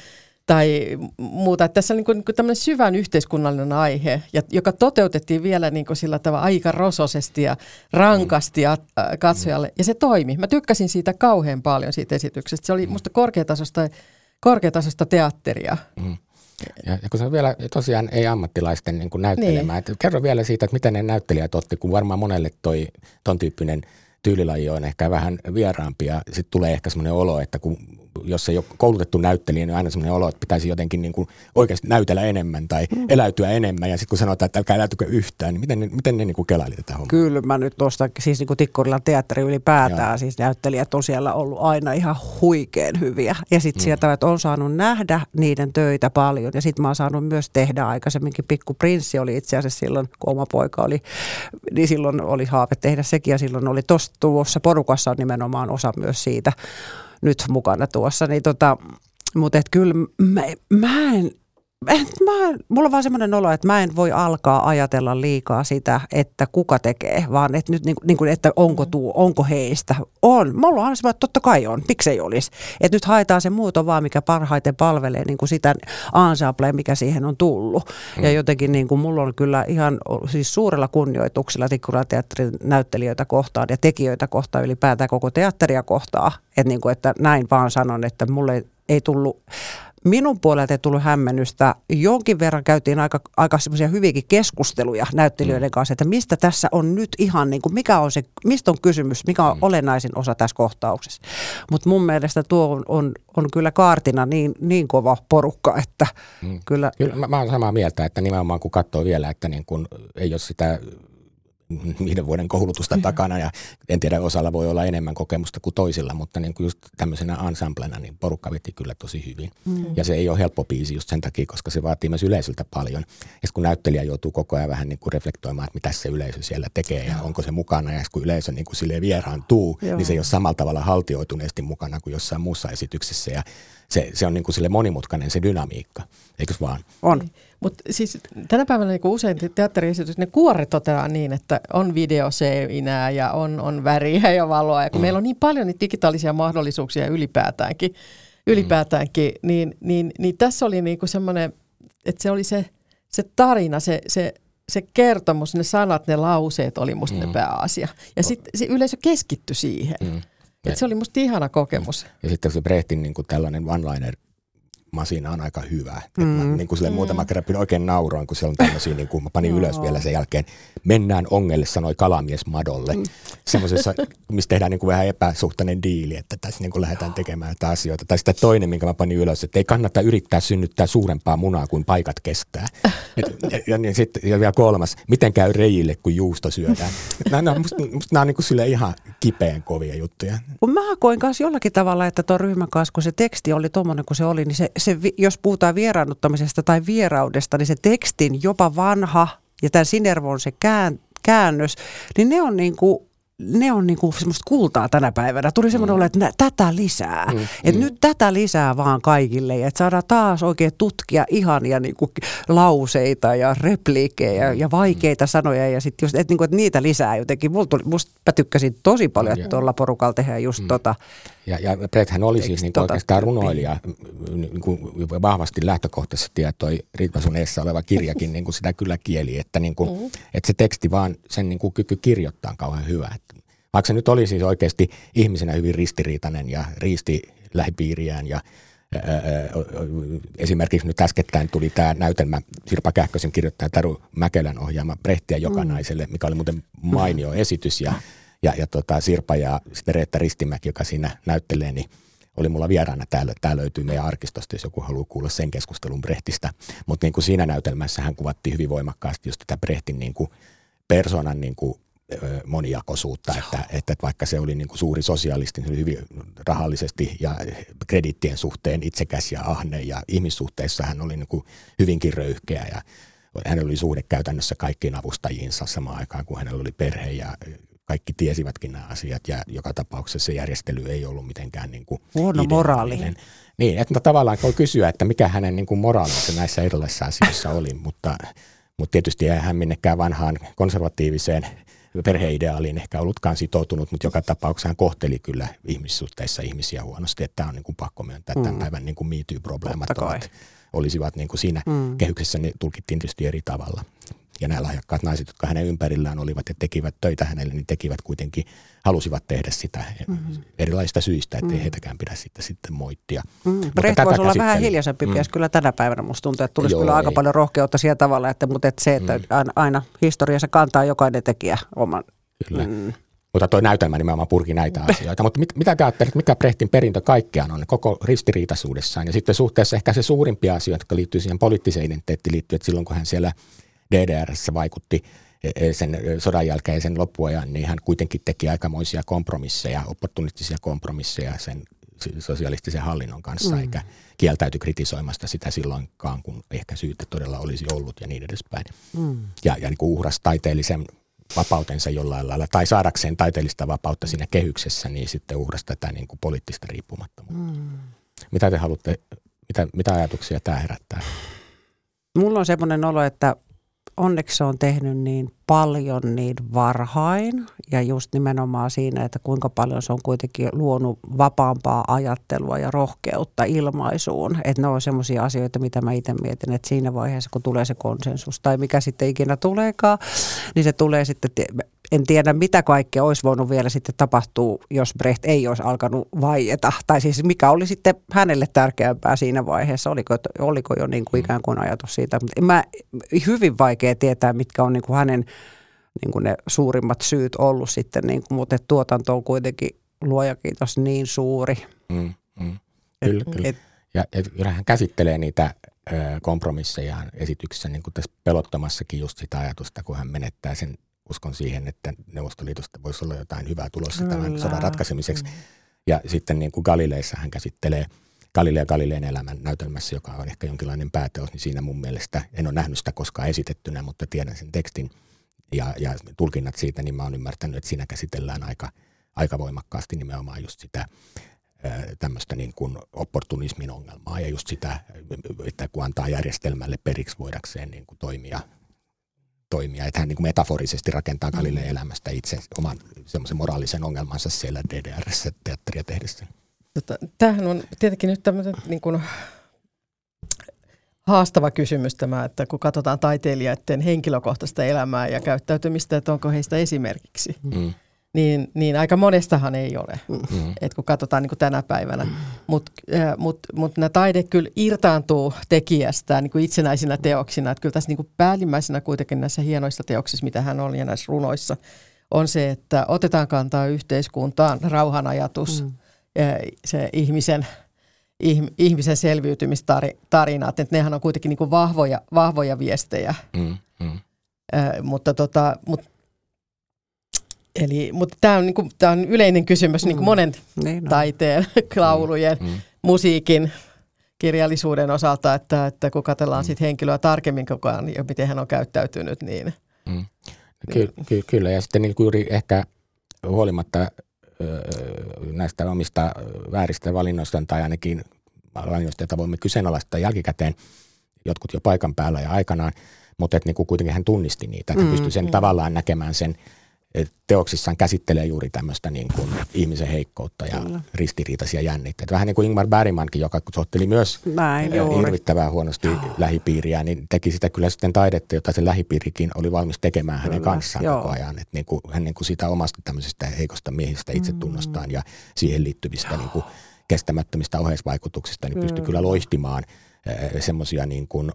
tai muuta. Tässä on niin kuin, niin kuin tämmöinen syvän yhteiskunnallinen aihe, ja, joka toteutettiin vielä niin kuin sillä tavalla aika rososesti ja rankasti ja, äh, katsojalle. Ja se toimi. Mä tykkäsin siitä kauhean paljon siitä esityksestä. Se oli musta korkeatasosta, korkeatasosta teatteria. Mm. Ja, ja kun se on vielä tosiaan ei ammattilaisten niin kuin näyttelemään. Niin. kerro vielä siitä, että miten ne näyttelijät otti, kun varmaan monelle toi ton tyyppinen tyylilaji on ehkä vähän vieraampi ja sitten tulee ehkä semmoinen olo, että kun jos ei ole koulutettu näyttelijä, niin aina semmoinen olo, että pitäisi jotenkin niin kuin oikeasti näytellä enemmän tai mm. eläytyä enemmän. Ja sitten kun sanotaan, että älkää eläytykö yhtään, niin miten ne, miten ne niin kuin kelaili tätä hommaa? Kyllä mä nyt tuosta, siis niin kuin Tikkurilan teatteri ylipäätään, Joo. siis näyttelijät on siellä ollut aina ihan huikeen hyviä. Ja sitten mm. sieltä, että on saanut nähdä niiden töitä paljon. Ja sitten mä oon saanut myös tehdä aikaisemminkin. Pikku Prinssi oli itse asiassa silloin, kun oma poika oli, niin silloin oli haave tehdä sekin. Ja silloin oli tuossa porukassa nimenomaan osa myös siitä nyt mukana tuossa. Niin tota, mutta kyllä mä, mä en mä, mulla on vaan semmoinen olo, että mä en voi alkaa ajatella liikaa sitä, että kuka tekee, vaan että nyt niin, niin kuin, että onko tuu, onko heistä. On. Mulla on semmoinen, että totta kai on. Miksei olisi. Että nyt haetaan se muuto vaan, mikä parhaiten palvelee niin kuin sitä ensemblea, mikä siihen on tullut. Mm. Ja jotenkin niin kuin mulla on kyllä ihan siis suurella kunnioituksella Tikkurilan näyttelijöitä kohtaan ja tekijöitä kohtaan ylipäätään koko teatteria kohtaan. Että, niin kuin, että näin vaan sanon, että mulle ei tullut minun puolelta ei tullut hämmennystä. Jonkin verran käytiin aika, aika semmoisia hyviäkin keskusteluja näyttelijöiden mm. kanssa, että mistä tässä on nyt ihan, niin kuin, mikä on se, mistä on kysymys, mikä on mm. olennaisin osa tässä kohtauksessa. Mutta mun mielestä tuo on, on, on kyllä kaartina niin, niin kova porukka, että mm. kyllä... Kyllä mä, mä olen samaa mieltä, että nimenomaan kun katsoo vielä, että niin kun ei ole sitä <laughs> viiden vuoden koulutusta takana ja en tiedä, osalla voi olla enemmän kokemusta kuin toisilla, mutta niin kuin just tämmöisenä ensemblena niin porukka veti kyllä tosi hyvin. Mm. Ja se ei ole helppo biisi just sen takia, koska se vaatii myös yleisöltä paljon. Ja kun näyttelijä joutuu koko ajan vähän niin kuin reflektoimaan, että mitä se yleisö siellä tekee ja onko se mukana. Ja kun yleisö niin kuin silleen vieraantuu, Joo. niin se ei ole samalla tavalla haltioituneesti mukana kuin jossain muussa esityksessä. Ja se, se on niin kuin sille monimutkainen se dynamiikka, eikö vaan? On. Mutta siis tänä päivänä niin usein teatteriesitys, ne kuoret otetaan niin, että on videoseinää ja on, on väriä ja valoa. Ja kun mm. meillä on niin paljon niitä digitaalisia mahdollisuuksia ylipäätäänkin, ylipäätäänkin mm. niin, niin, niin tässä oli niin semmoinen, että se oli se, se tarina, se, se, se kertomus, ne sanat, ne lauseet oli musta mm. ne pääasia. Ja sitten se yleisö keskittyi siihen. Mm. Et se oli musta ihana kokemus. Ja sitten se Brehtin niin kuin tällainen one-liner masina on aika hyvä. Mm. mä niin kuin sille mm. muutama kerran oikein nauroin, kun siellä on tämmöisiä, niin kuin mä panin ylös vielä sen jälkeen, mennään ongelle, sanoi kalamies Madolle. Mm. Semmoisessa, missä tehdään niin kuin vähän epäsuhtainen diili, että tässä niin kuin lähdetään tekemään jotain asioita. Tai sitten toinen, minkä mä panin ylös, että ei kannata yrittää synnyttää suurempaa munaa kuin paikat kestää. <laughs> Et, ja, ja, ja, sitten, ja vielä kolmas, miten käy reijille, kun juusto syödään. Nämä, nämä, musta, musta nämä on niin kuin ihan kipeän kovia juttuja. Mä koin kanssa jollakin tavalla, että tuon ryhmän kanssa, kun se teksti oli tuommoinen kuin se oli, niin se, se, jos puhutaan vieraannuttamisesta tai vieraudesta, niin se tekstin jopa vanha ja tämän Sinervon se kään, käännös, niin ne on niin kuin ne on niinku semmoista kultaa tänä päivänä. Tuli semmoinen mm. olo, että nä, tätä lisää. Mm. Että mm. nyt tätä lisää vaan kaikille. Ja että saadaan taas oikein tutkia ihania niinku lauseita ja repliikkejä mm. ja vaikeita sanoja. Ja sitten just, että niinku, et niitä lisää jotenkin. Musta, musta mä tykkäsin tosi paljon, että tuolla porukalla tehdään just mm. tota. Ja, ja Bretthän oli siis niin tota, oikeastaan runoilija niin kuin vahvasti lähtökohtaisesti ja toi Ritva sun eessä oleva kirjakin niin kuin sitä kyllä kieli, että, niin kuin, mm. että se teksti vaan sen niin kuin kyky kirjoittaa on kauhean hyvä. Että, vaikka se nyt oli siis oikeasti ihmisenä hyvin ristiriitainen ja riisti lähipiiriään ja esimerkiksi nyt äskettäin tuli tämä näytelmä Sirpa Kähkösen kirjoittaja Taru Mäkelän ohjaama Brehtiä jokanaiselle, mikä oli muuten mainio esitys ja ja, ja tota, Sirpa ja sitten Reetta Ristimäki, joka siinä näyttelee, niin oli mulla vieraana täällä. Tämä löytyy meidän arkistosta, jos joku haluaa kuulla sen keskustelun Brehtistä. Mutta niin kuin siinä näytelmässä hän kuvattiin hyvin voimakkaasti just tätä Brehtin niin kuin persoonan niin kuin monijakoisuutta, että, että vaikka se oli niin kuin suuri sosialisti, niin se oli hyvin rahallisesti ja kredittien suhteen itsekäs ja ahne ja ihmissuhteissa hän oli niin kuin hyvinkin röyhkeä ja hänellä oli suhde käytännössä kaikkiin avustajiinsa samaan aikaan, kun hänellä oli perhe ja kaikki tiesivätkin nämä asiat ja joka tapauksessa se järjestely ei ollut mitenkään niin kuin Huono moraali. Niin, että tavallaan voi kysyä, että mikä hänen niin kuin moraalinsa näissä erilaisissa asioissa oli, mutta, mutta tietysti ei hän minnekään vanhaan konservatiiviseen perheideaaliin ehkä ollutkaan sitoutunut, mutta joka tapauksessa hän kohteli kyllä ihmissuhteissa ihmisiä huonosti, että tämä on niin kuin pakko myöntää, että tämän mm. päivän niin kuin probleemat ovat, olisivat niin kuin siinä mm. kehyksessä, ne tulkittiin tietysti eri tavalla. Ja nämä lahjakkaat naiset, jotka hänen ympärillään olivat ja tekivät töitä hänelle, niin tekivät kuitenkin, halusivat tehdä sitä mm-hmm. erilaisista syistä, ettei mm-hmm. heitäkään pidä sitten, sitten moittia. Mm. Brecht voisi olla vähän hiljaisempi mm. kyllä tänä päivänä. Musta tuntuu, että tulisi Joo, kyllä aika ei. paljon rohkeutta siellä tavalla, että, mutta että se, että mm. aina historiassa kantaa jokainen tekijä oman Kyllä. Mm. Mutta tuo näytelmä nimenomaan purki näitä <laughs> asioita. Mutta mit, mitä te ajattelet, mikä Brehtin perintö kaikkiaan on, koko ristiriitaisuudessaan? Ja sitten suhteessa ehkä se suurimpia asioita, jotka liittyy siihen poliittiseen identiteettiin, liittyy, että silloin kun hän siellä DDRssä vaikutti e, e, sen e, sodan jälkeen sen loppuajan, niin hän kuitenkin teki aikamoisia kompromisseja, opportunistisia kompromisseja sen sosialistisen hallinnon kanssa, mm. eikä kieltäyty kritisoimasta sitä silloinkaan, kun ehkä syytä todella olisi ollut ja niin edespäin. Mm. Ja, ja niin kuin uhras taiteellisen vapautensa jollain lailla, tai saadakseen taiteellista vapautta siinä kehyksessä, niin sitten uhrasi tätä niin kuin poliittista riippumattomuutta. Mm. Mitä te haluatte, mitä, mitä ajatuksia tämä herättää? Mulla on semmoinen olo, että onneksi se on tehnyt niin paljon niin varhain ja just nimenomaan siinä, että kuinka paljon se on kuitenkin luonut vapaampaa ajattelua ja rohkeutta ilmaisuun. Että ne on semmoisia asioita, mitä mä itse mietin, että siinä vaiheessa, kun tulee se konsensus tai mikä sitten ikinä tuleekaan, niin se tulee sitten, en tiedä mitä kaikkea olisi voinut vielä sitten tapahtua, jos Brecht ei olisi alkanut vaieta. Tai siis mikä oli sitten hänelle tärkeämpää siinä vaiheessa, oliko, oliko jo niin kuin ikään kuin ajatus siitä. Mutta mä, hyvin vaikea tietää, mitkä on niin kuin hänen niin kuin ne suurimmat syyt ollut sitten, niin kuin, mutta tuotanto on kuitenkin luoja kiitos niin suuri. Mm, mm. Kyllä, et, kyllä. Et, ja et, hän käsittelee niitä ö, kompromisseja esityksessä niin kuin tässä pelottomassakin just sitä ajatusta, kun hän menettää sen uskon siihen, että Neuvostoliitosta voisi olla jotain hyvää tulossa tämän sodan ratkaisemiseksi. Mm. Ja sitten niin kuin Galileissa hän käsittelee Galilea Galileen elämän näytelmässä, joka on ehkä jonkinlainen pääteos, niin siinä mun mielestä, en ole nähnyt sitä koskaan esitettynä, mutta tiedän sen tekstin ja, ja tulkinnat siitä, niin mä oon ymmärtänyt, että siinä käsitellään aika, aika voimakkaasti nimenomaan just sitä tämmöistä niin kuin opportunismin ongelmaa ja just sitä, että kun antaa järjestelmälle periksi voidakseen niin kuin toimia toimia. Että hän niin kuin metaforisesti rakentaa Galileen elämästä itse oman semmoisen moraalisen ongelmansa siellä DDRssä teatteria tehdessä. Tota, tämähän on tietenkin nyt tämmöinen niin kuin haastava kysymys tämä, että kun katsotaan taiteilijoiden henkilökohtaista elämää ja käyttäytymistä, että onko heistä esimerkiksi. Mm niin, niin aika monestahan ei ole, mm. Et kun katsotaan niin kuin tänä päivänä. Mutta äh, mut, mut nämä taide kyllä irtaantuu tekijästä niin kuin itsenäisinä teoksina. Et kyllä tässä niin kuin päällimmäisenä kuitenkin näissä hienoissa teoksissa, mitä hän on ja näissä runoissa, on se, että otetaan kantaa yhteiskuntaan, rauhanajatus, mm. äh, se ihmisen, ihmisen selviytymistarinat. Että nehän on kuitenkin niin kuin vahvoja, vahvoja viestejä. Mm. Mm. Äh, mutta tota, mutta Eli, mutta tämä on, niinku, tää on yleinen kysymys niinku mm. niin monen niin, no. taiteen, laulujen, mm. <laughs> mm. musiikin, kirjallisuuden osalta, että, että kun katsellaan mm. sit henkilöä tarkemmin koko ajan ja miten hän on käyttäytynyt, niin... Mm. Ky- ky- kyllä, ja sitten niin juuri ehkä huolimatta näistä omista vääristä valinnoista tai ainakin valinnoista, joita voimme kyseenalaistaa jälkikäteen, jotkut jo paikan päällä ja aikanaan, mutta että niin kuin kuitenkin hän tunnisti niitä, että mm, pystyi sen mm. tavallaan näkemään sen – teoksissaan käsittelee juuri tämmöistä niin kuin ihmisen heikkoutta ja Kyllä. ristiriitaisia jännitteitä. Vähän niin kuin Ingmar Bergmankin, joka soitteli myös Näin, hirvittävää huonosti oh. lähipiiriä, niin teki sitä kyllä sitten taidetta, jota se lähipiirikin oli valmis tekemään hänen kyllä. kanssaan Joo. koko ajan. Että niin kuin, hän niin kuin sitä omasta tämmöisestä heikosta miehistä itsetunnostaan mm. ja siihen liittyvistä niin kuin kestämättömistä oheisvaikutuksista, niin pystyi kyllä loihtimaan – semmoisia niin kuin,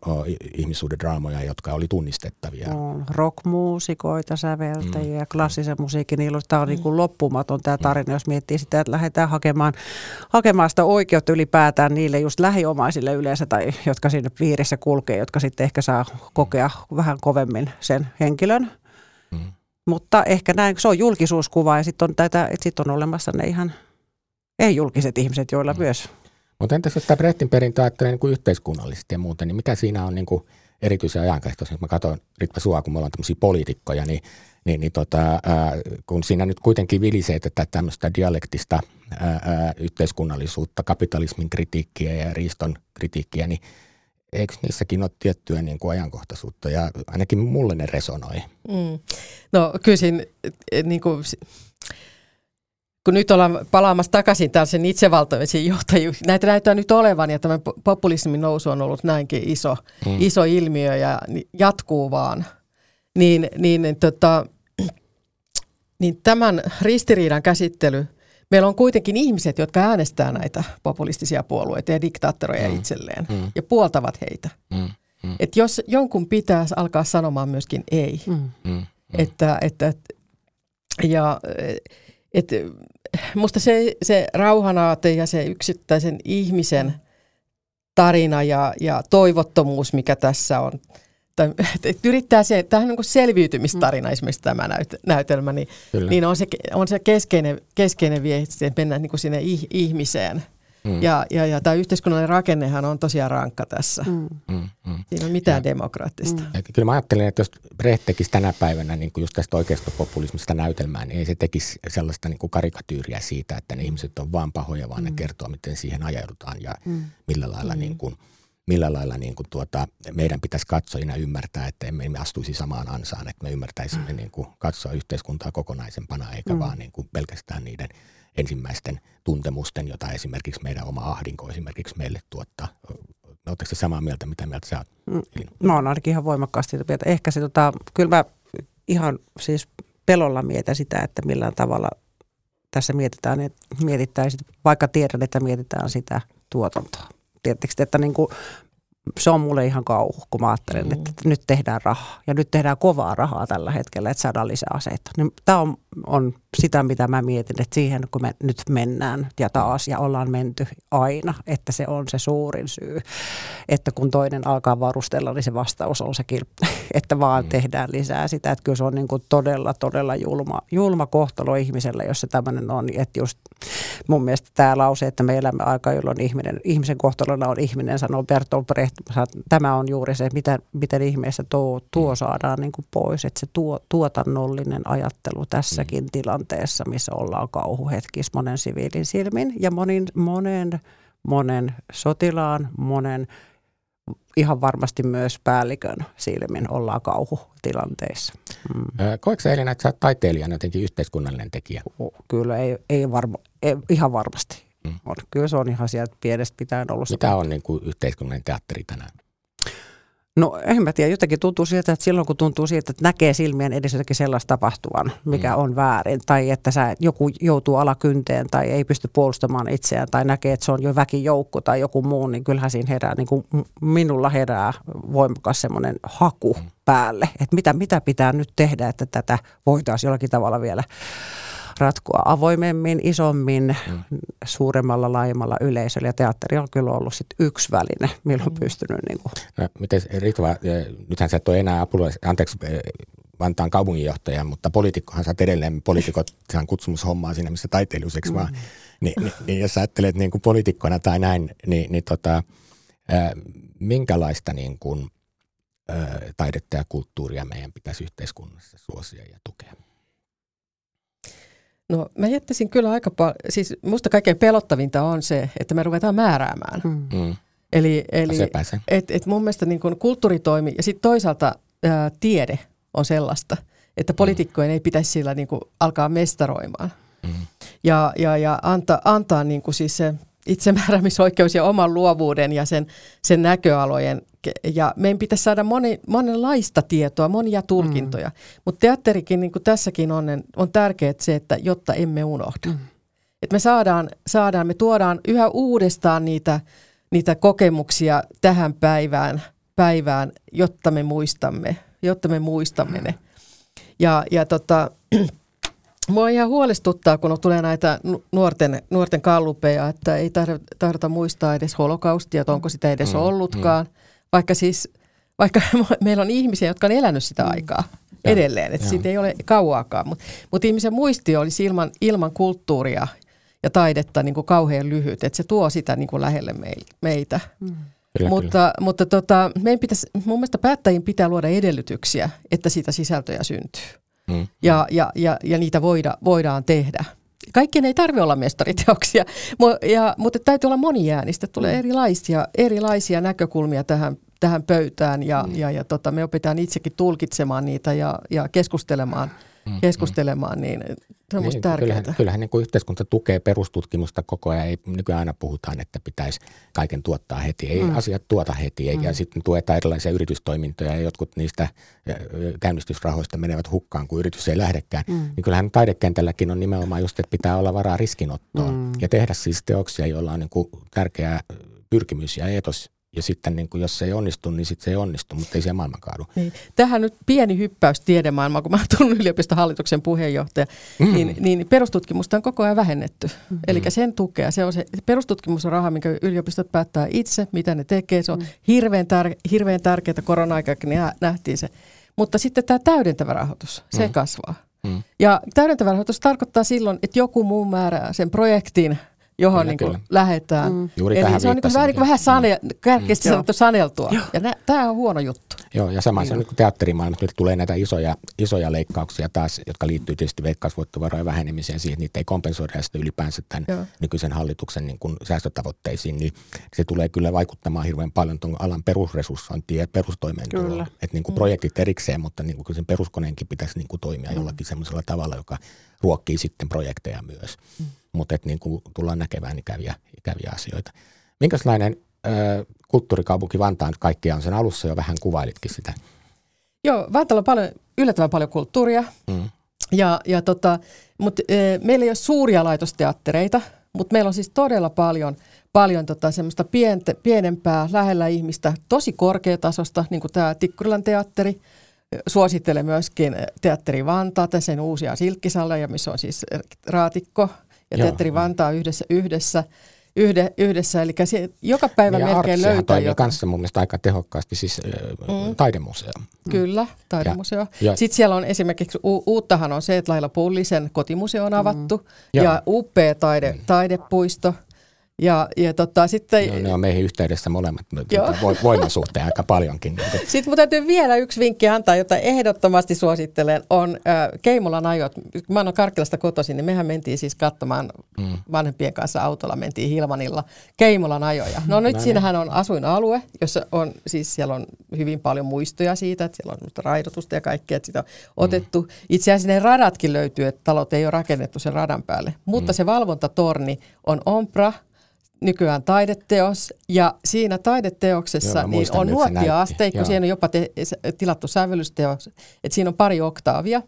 ihmissuuden draamoja, jotka oli tunnistettavia. On rockmuusikoita, säveltäjiä, mm. klassisen musiikin ilus. Tämä on mm. niin kuin loppumaton tämä tarina, jos miettii sitä, että lähdetään hakemaan, hakemaan sitä oikeutta ylipäätään niille just lähiomaisille yleensä, tai jotka siinä piirissä kulkee, jotka sitten ehkä saa kokea vähän kovemmin sen henkilön. Mm. Mutta ehkä näin, se on julkisuuskuva ja sitten on, tätä, sit on olemassa ne ihan ei-julkiset ihmiset, joilla mm. myös mutta entäs jos tämä Brehtin perintö ajattelee niin kuin yhteiskunnallisesti ja muuten, niin mikä siinä on niin kuin erityisen ajankähtoisen? Jos mä katson Ritva Sua, kun me ollaan tämmöisiä poliitikkoja, niin, niin, niin tota, ää, kun siinä nyt kuitenkin vilisee tätä tämmöistä dialektista ää, ää, yhteiskunnallisuutta, kapitalismin kritiikkiä ja riiston kritiikkiä, niin eikö niissäkin ole tiettyä niin kuin ajankohtaisuutta ja ainakin mulle ne resonoi. Mm. No kyllä siinä, niin kuin, kun nyt ollaan palaamassa takaisin tällaisen itsevaltaisiin johtajuuksiin, näitä näyttää nyt olevan ja tämä populismin nousu on ollut näinkin iso, mm. iso ilmiö ja jatkuu vaan. niin, niin, niin, tota, <clears throat> niin tämän ristiriidan käsittely, meillä on kuitenkin ihmiset, jotka äänestää näitä populistisia puolueita ja diktaattoreja mm. itselleen mm. ja puoltavat heitä. Mm. Mm. Et jos jonkun pitäisi alkaa sanomaan myöskin ei, mm. Mm. Että, että, ja et, musta se, se rauhanaate ja se yksittäisen ihmisen tarina ja, ja toivottomuus, mikä tässä on, tai, että yrittää se, tähän niin kuin selviytymistarina mm. esimerkiksi tämä näyt, näytelmä, niin, niin on se, on se keskeinen, keskeinen viesti, että mennään niin kuin sinne ihmiseen – Mm. Ja, ja, ja tämä yhteiskunnallinen rakennehan on tosiaan rankka tässä. Mm. Mm, mm. Siinä on mitään ja, demokraattista. Mm. kyllä mä ajattelen, että jos Brecht tekisi tänä päivänä niin kuin just tästä oikeistopopulismista näytelmää, niin ei se tekisi sellaista niin kuin karikatyyriä siitä, että ne ihmiset on vaan pahoja, vaan mm. ne kertoo, miten siihen ajaudutaan ja mm. millä lailla, mm. niin kuin, millä lailla niin kuin tuota, meidän pitäisi katsojina ymmärtää, että emme me astuisi samaan ansaan, että me ymmärtäisimme mm. niin kuin katsoa yhteiskuntaa kokonaisempana, eikä mm. vaan niin kuin pelkästään niiden – ensimmäisten tuntemusten, jota esimerkiksi meidän oma ahdinko esimerkiksi meille tuottaa. Oletteko samaa mieltä, mitä mieltä sä oot? Mm, mä oon ainakin ihan voimakkaasti sitä mieltä. Ehkä se, tota, kyllä mä ihan siis pelolla mietän sitä, että millään tavalla tässä mietitään, että mietittäisiin, vaikka tiedän, että mietitään sitä tuotantoa. Tiedättekö, että niin kuin se on mulle ihan kauhu, kun mä ajattelen, mm. että nyt tehdään rahaa. Ja nyt tehdään kovaa rahaa tällä hetkellä, että saadaan lisää aseita. Niin Tämä on, on sitä, mitä mä mietin, että siihen kun me nyt mennään ja taas ja ollaan menty aina, että se on se suurin syy. Että kun toinen alkaa varustella, niin se vastaus on se kilppi, <laughs> että vaan mm. tehdään lisää sitä. Että kyllä se on niin kuin todella, todella julma, julma kohtalo ihmiselle, jos se tämmöinen on. Että just mun mielestä tämä lause, että me elämme aika, jolloin ihminen, ihmisen kohtalona on ihminen, sanoo Bertolt Brecht. Tämä on juuri se, miten, miten ihmeessä tuo, tuo saadaan niin kuin pois. Että se tuo, tuotannollinen ajattelu tässäkin mm. tilanteessa, missä ollaan kauhuhetkis monen siviilin silmin ja monin, monen, monen sotilaan, monen ihan varmasti myös päällikön silmin ollaan kauhutilanteissa. Mm. Koetko sä Elina, että sä oot taiteilijana jotenkin yhteiskunnallinen tekijä? Kyllä, ei, ei, varma, ei ihan varmasti. Mm. On. Kyllä se on ihan sieltä pienestä pitäen ollut. Mitä on niin kuin yhteiskunnallinen teatteri tänään? No en mä tiedä, jotenkin tuntuu siltä, että silloin kun tuntuu siltä, että näkee silmien edes jotakin sellaista tapahtuvan, mikä mm. on väärin, tai että sä, joku joutuu alakynteen tai ei pysty puolustamaan itseään, tai näkee, että se on jo väkijoukko tai joku muu, niin kyllähän siinä herää, niin kuin minulla herää voimakas semmoinen haku mm. päälle, että mitä, mitä pitää nyt tehdä, että tätä voitaisiin jollakin tavalla vielä ratkoa avoimemmin, isommin, mm. suuremmalla, laajemmalla yleisöllä. Ja teatteri on kyllä ollut sit yksi väline, millä on mm. pystynyt. Niin kuin. No, miten Ritva, nythän sä et ole enää apulais, anteeksi, Vantaan kaupunginjohtaja, mutta poliitikkohan sä edelleen, poliitikot sehän kutsumushommaa siinä, missä taiteilijuseksi mm. vaan. Ni, niin, niin jos sä ajattelet niin kuin poliitikkona tai näin, niin, niin tota, ää, minkälaista niin kuin, ää, taidetta ja kulttuuria meidän pitäisi yhteiskunnassa suosia ja tukea? No mä jättäisin kyllä aika paljon, siis musta kaikkein pelottavinta on se, että me ruvetaan määräämään. Mm. mm. Eli, eli et, et mun mielestä niin kun kulttuuritoimi ja sitten toisaalta ää, tiede on sellaista, että poliitikkojen mm. ei pitäisi sillä niin kuin alkaa mestaroimaan. Mm. Ja, ja, ja anta, antaa niin kuin siis se itsemääräämisoikeus ja oman luovuuden ja sen, sen näköalojen. Ja meidän pitäisi saada moni, monenlaista tietoa, monia tulkintoja. Mm. Mutta teatterikin, niin kuin tässäkin on, on tärkeää se, että jotta emme unohda. Mm. Että me saadaan, saadaan, me tuodaan yhä uudestaan niitä, niitä kokemuksia tähän päivään, päivään, jotta me muistamme, jotta me muistamme ne. Ja, ja tota, <clears throat> Mua ihan huolestuttaa, kun tulee näitä nuorten, nuorten kallupeja, että ei tahdota muistaa edes holokaustia, että onko sitä edes mm, ollutkaan. Mm. Vaikka siis, vaikka <laughs> meillä on ihmisiä, jotka on elänyt sitä mm. aikaa ja, edelleen, että siitä ei ole kauaakaan. Mutta mut ihmisen muisti olisi ilman, ilman kulttuuria ja taidetta niin kuin kauhean lyhyt, että se tuo sitä niin kuin lähelle meitä. Mm. Kyllä, mutta kyllä. mutta tota, meidän pitäisi, mun mielestä päättäjien pitää luoda edellytyksiä, että siitä sisältöjä syntyy mm. ja, ja, ja, ja niitä voida, voidaan tehdä. Kaikkien ei tarvitse olla mestariteoksia, <laughs> ja, mutta täytyy olla moniäänistä, tulee mm. erilaisia, erilaisia näkökulmia tähän, tähän pöytään ja, mm. ja, ja tota, me opetaan itsekin tulkitsemaan niitä ja, ja keskustelemaan mm, keskustelemaan, niin se on niin, tärkeää. Kyllähän, kyllähän niin kuin yhteiskunta tukee perustutkimusta koko ajan. Ei, nykyään aina puhutaan, että pitäisi kaiken tuottaa heti. Ei mm. asiat tuota heti. Mm. Ja sitten tuetaan erilaisia yritystoimintoja ja jotkut niistä käynnistysrahoista menevät hukkaan, kun yritys ei lähdekään. Mm. Niin kyllähän taidekentälläkin on nimenomaan just, että pitää olla varaa riskinottoon mm. ja tehdä siis teoksia, joilla on niin kuin tärkeä pyrkimys ja etos ja sitten niin kuin, jos se ei onnistu, niin sitten se ei onnistu, mutta ei se maailman kaadu. Niin. Tähän nyt pieni hyppäys tiedemaailmaan, kun mä tunnen yliopiston hallituksen puheenjohtaja, mm. niin, niin perustutkimusta on koko ajan vähennetty. Mm. Eli sen tukea, se on se perustutkimus on raha, minkä yliopistot päättää itse, mitä ne tekee. Se on mm. hirveän, tär, hirveän tärkeää, korona-aikakin nähtiin se. Mutta sitten tämä täydentävä rahoitus, se mm. kasvaa. Mm. Ja täydentävä rahoitus tarkoittaa silloin, että joku muu määrää sen projektin johon kyllä, niin kuin lähdetään. Mm. Juuri Eli se on niin kuin, vähän, niin kuin vähän sane, mm. kärkeästi mm. sanottu saneltua. Joo. Ja tämä on huono juttu. Joo, ja sama se on niin teatterimaailmassa. Nyt tulee näitä isoja, isoja leikkauksia taas, jotka liittyy tietysti veikkausvoittovarojen vähenemiseen siihen, että niitä ei kompensoida ja sitten ylipäänsä tämän Joo. nykyisen hallituksen niin kuin säästötavoitteisiin, niin se tulee kyllä vaikuttamaan hirveän paljon tuon alan perusresurssointiin ja perustoimeentuloon. Että niin kuin mm. projektit erikseen, mutta niin kuin sen peruskoneenkin pitäisi niin kuin toimia mm. jollakin semmoisella tavalla, joka ruokkii sitten projekteja myös. Mm mutta et niin kuin tullaan näkemään ikäviä, ikäviä asioita. Minkälainen ö, kulttuurikaupunki Vantaan kaikkia on sen alussa jo vähän kuvailitkin sitä? Joo, Vantaalla on paljon, yllättävän paljon kulttuuria, mm. ja, ja tota, mutta e, meillä ei ole suuria laitosteattereita, mutta meillä on siis todella paljon, paljon tota, semmoista pientä, pienempää, lähellä ihmistä, tosi korkeatasosta, niin kuin tämä Tikkurilan teatteri, suosittelen myöskin Teatteri Vantaata, sen uusia silkkisaleja, missä on siis raatikko, ja Joo. Teatteri Vantaa yhdessä, yhdessä yhde, yhdessä. Eli se, joka päivä ja melkein löytää toimii jotain. kanssa mun mielestä aika tehokkaasti, siis mm. taidemuseo. Kyllä, taidemuseo. Ja, ja, Sitten siellä on esimerkiksi, u- uuttahan on se, että Laila Pullisen kotimuseo on avattu mm. ja upea taide, mm. taidepuisto – ja, ja tota, sitten, no, ne on meihin yhteydessä molemmat voimasuhteen aika paljonkin. <laughs> Sitten mun täytyy vielä yksi vinkki antaa, jota ehdottomasti suosittelen, on äh, Keimolan ajot. Mä oon Karkkilasta kotoisin, niin mehän mentiin siis katsomaan mm. vanhempien kanssa autolla, mentiin Hilmanilla Keimolan ajoja. No nyt no, siinähän on asuinalue, jossa on, siis siellä on hyvin paljon muistoja siitä, että siellä on raidotusta ja kaikkea, että sitä on mm. otettu. Itse asiassa ne radatkin löytyy, että talot ei ole rakennettu sen radan päälle, mutta mm. se valvontatorni on Ompra – nykyään taideteos, ja siinä taideteoksessa Joo, niin on nuottia-asteikko, siinä on jopa te, tilattu sävellysteos, että siinä on pari oktaavia,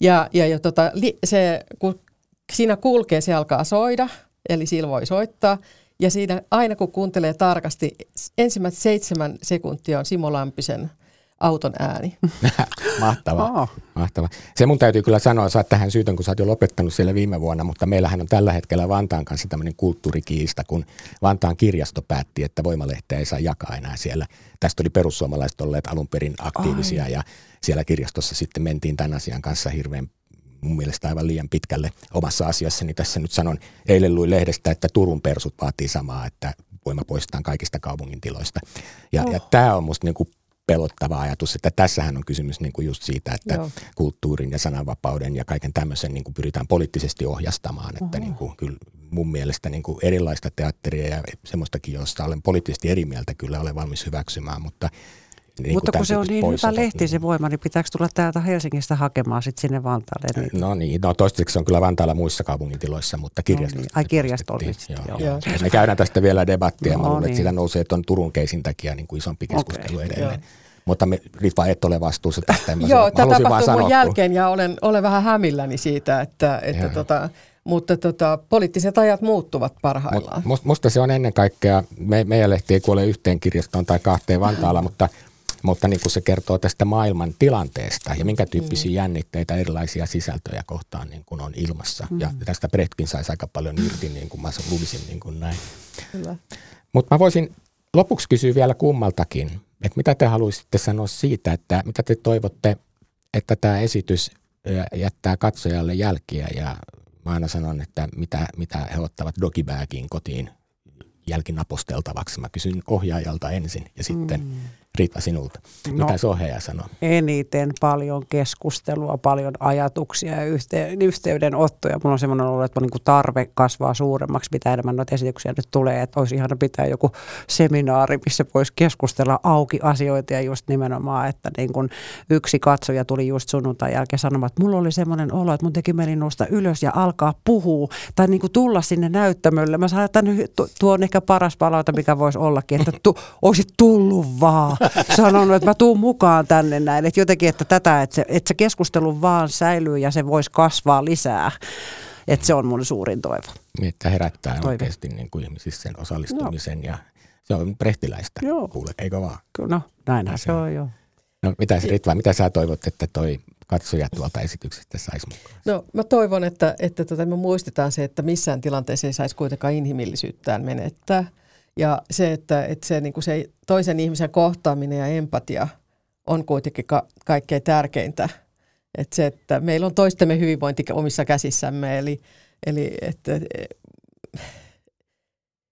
ja, ja, ja tota, li, se, kun siinä kulkee, se alkaa soida, eli sillä voi soittaa, ja siinä aina kun kuuntelee tarkasti, ensimmäiset seitsemän sekuntia on Simo Lampisen – auton ääni. <laughs> Mahtava. Oh. Mahtava. Se mun täytyy kyllä sanoa, saat tähän syytön, kun sä oot jo lopettanut siellä viime vuonna, mutta meillähän on tällä hetkellä Vantaan kanssa tämmöinen kulttuurikiista, kun Vantaan kirjasto päätti, että voimalehteä ei saa jakaa enää siellä. Tästä oli perussuomalaiset olleet alun perin aktiivisia Ai. ja siellä kirjastossa sitten mentiin tämän asian kanssa hirveän mun mielestä aivan liian pitkälle omassa asiassani. Tässä nyt sanon, eilen luin lehdestä, että Turun persut vaatii samaa, että voima poistetaan kaikista kaupungin tiloista. Ja, oh. ja tämä on musta niin kuin pelottava ajatus, että tässähän on kysymys niin kuin just siitä, että Joo. kulttuurin ja sananvapauden ja kaiken tämmöisen niin kuin pyritään poliittisesti ohjastamaan, että niin kuin, kyllä mun mielestä niin kuin erilaista teatteria ja semmoistakin, josta olen poliittisesti eri mieltä, kyllä olen valmis hyväksymään, mutta niin Mutta kun se on niin hyvä lehti se voima, niin pitääkö tulla täältä Helsingistä hakemaan sitten sinne Vantaalle? Niin? No niin, no toistaiseksi se on kyllä Vantaalla muissa kaupungintiloissa, mutta kirjastossa. No niin. Ai kirjastollisesti, joo. joo. joo. Me käydään tästä vielä debattia, no, mä luulen, niin. että sitä nousee tuon Turun keisin takia niin kuin isompi keskustelu okay, edelleen. Joo. Mutta me, Ritva, et ole vastuussa tästä. Joo, tämä tapahtui mun jälkeen ja olen, olen vähän hämilläni siitä, että, että tota, mutta tota, poliittiset ajat muuttuvat parhaillaan. Mut, musta se on ennen kaikkea, me, meidän lehti ei kuole yhteen kirjastoon tai kahteen Vantaalla, mutta, mutta niin kuin se kertoo tästä maailman tilanteesta ja minkä tyyppisiä mm. jännitteitä erilaisia sisältöjä kohtaan niin kuin on ilmassa. Mm. Ja tästä Bretkin saisi aika paljon irti, niin kuin mä luulisin niin kuin näin. Mutta mä voisin lopuksi kysyä vielä kummaltakin, että mitä te haluaisitte sanoa siitä, että mitä te toivotte, että tämä esitys jättää katsojalle jälkiä ja mä aina sanon, että mitä, mitä he ottavat dogibagin kotiin jälkinaposteltavaksi. Mä kysyn ohjaajalta ensin ja sitten mm. Riitta sinulta. Mitä no, Soheja sanoo? Eniten paljon keskustelua, paljon ajatuksia ja yhte, yhteydenottoja. Mulla on semmoinen ollut, että niin tarve kasvaa suuremmaksi, mitä enemmän noita esityksiä nyt tulee. Että olisi ihana pitää joku seminaari, missä voisi keskustella auki asioita ja just nimenomaan, että niin kuin yksi katsoja tuli just sunnuntai jälkeen sanomaan, että mulla oli semmoinen olo, että mun teki mieli nousta ylös ja alkaa puhua tai niin kuin tulla sinne näyttämölle. Mä sanon, että tuo on ehkä paras palaute, mikä voisi ollakin, että tu, olisit tullut vaan <laughs> sanonut, että mä tuun mukaan tänne näin. Että jotenkin, että tätä, että se, että se keskustelu vaan säilyy ja se voisi kasvaa lisää. Että se on mun suurin toivo. Niin, että herättää toivo. oikeasti niin kuin ihmisissä sen osallistumisen no. ja se on prehtiläistä, joo. kuule, eikö vaan? No, näinhän se on, joo. No mitä Ritva, mitä sä toivot, että toi katsoja tuolta esityksestä saisi mukaan? No mä toivon, että, että tota, me muistetaan se, että missään tilanteessa ei saisi kuitenkaan inhimillisyyttään menettää – ja se, että, että se, niin kuin se toisen ihmisen kohtaaminen ja empatia on kuitenkin ka- kaikkein tärkeintä. Että se, että meillä on toistemme hyvinvointi omissa käsissämme. Eli, eli että,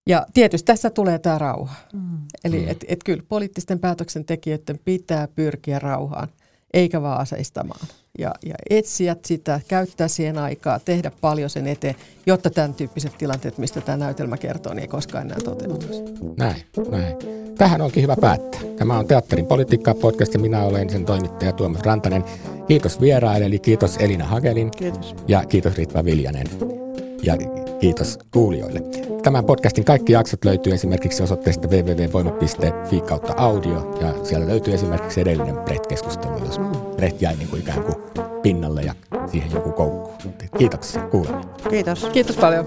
ja tietysti tässä tulee tämä rauha. Mm. Eli mm. että et kyllä poliittisten päätöksentekijöiden pitää pyrkiä rauhaan, eikä vaan aseistamaan ja, ja etsiä sitä, käyttää siihen aikaa, tehdä paljon sen eteen, jotta tämän tyyppiset tilanteet, mistä tämä näytelmä kertoo, niin ei koskaan enää toteutuisi. Näin, näin. Tähän onkin hyvä päättää. Tämä on Teatterin politiikka podcast ja minä olen sen toimittaja Tuomas Rantanen. Kiitos vieraille, eli kiitos Elina Hagelin kiitos. ja kiitos Ritva Viljanen ja kiitos kuulijoille. Tämän podcastin kaikki jaksot löytyy esimerkiksi osoitteesta www.voima.fi kautta audio ja siellä löytyy esimerkiksi edellinen Brett-keskustelu, jos Brett jäi niin kuin ikään kuin pinnalle ja siihen joku koukku. Kiitoksia kuuleminen. Kiitos. Kiitos paljon.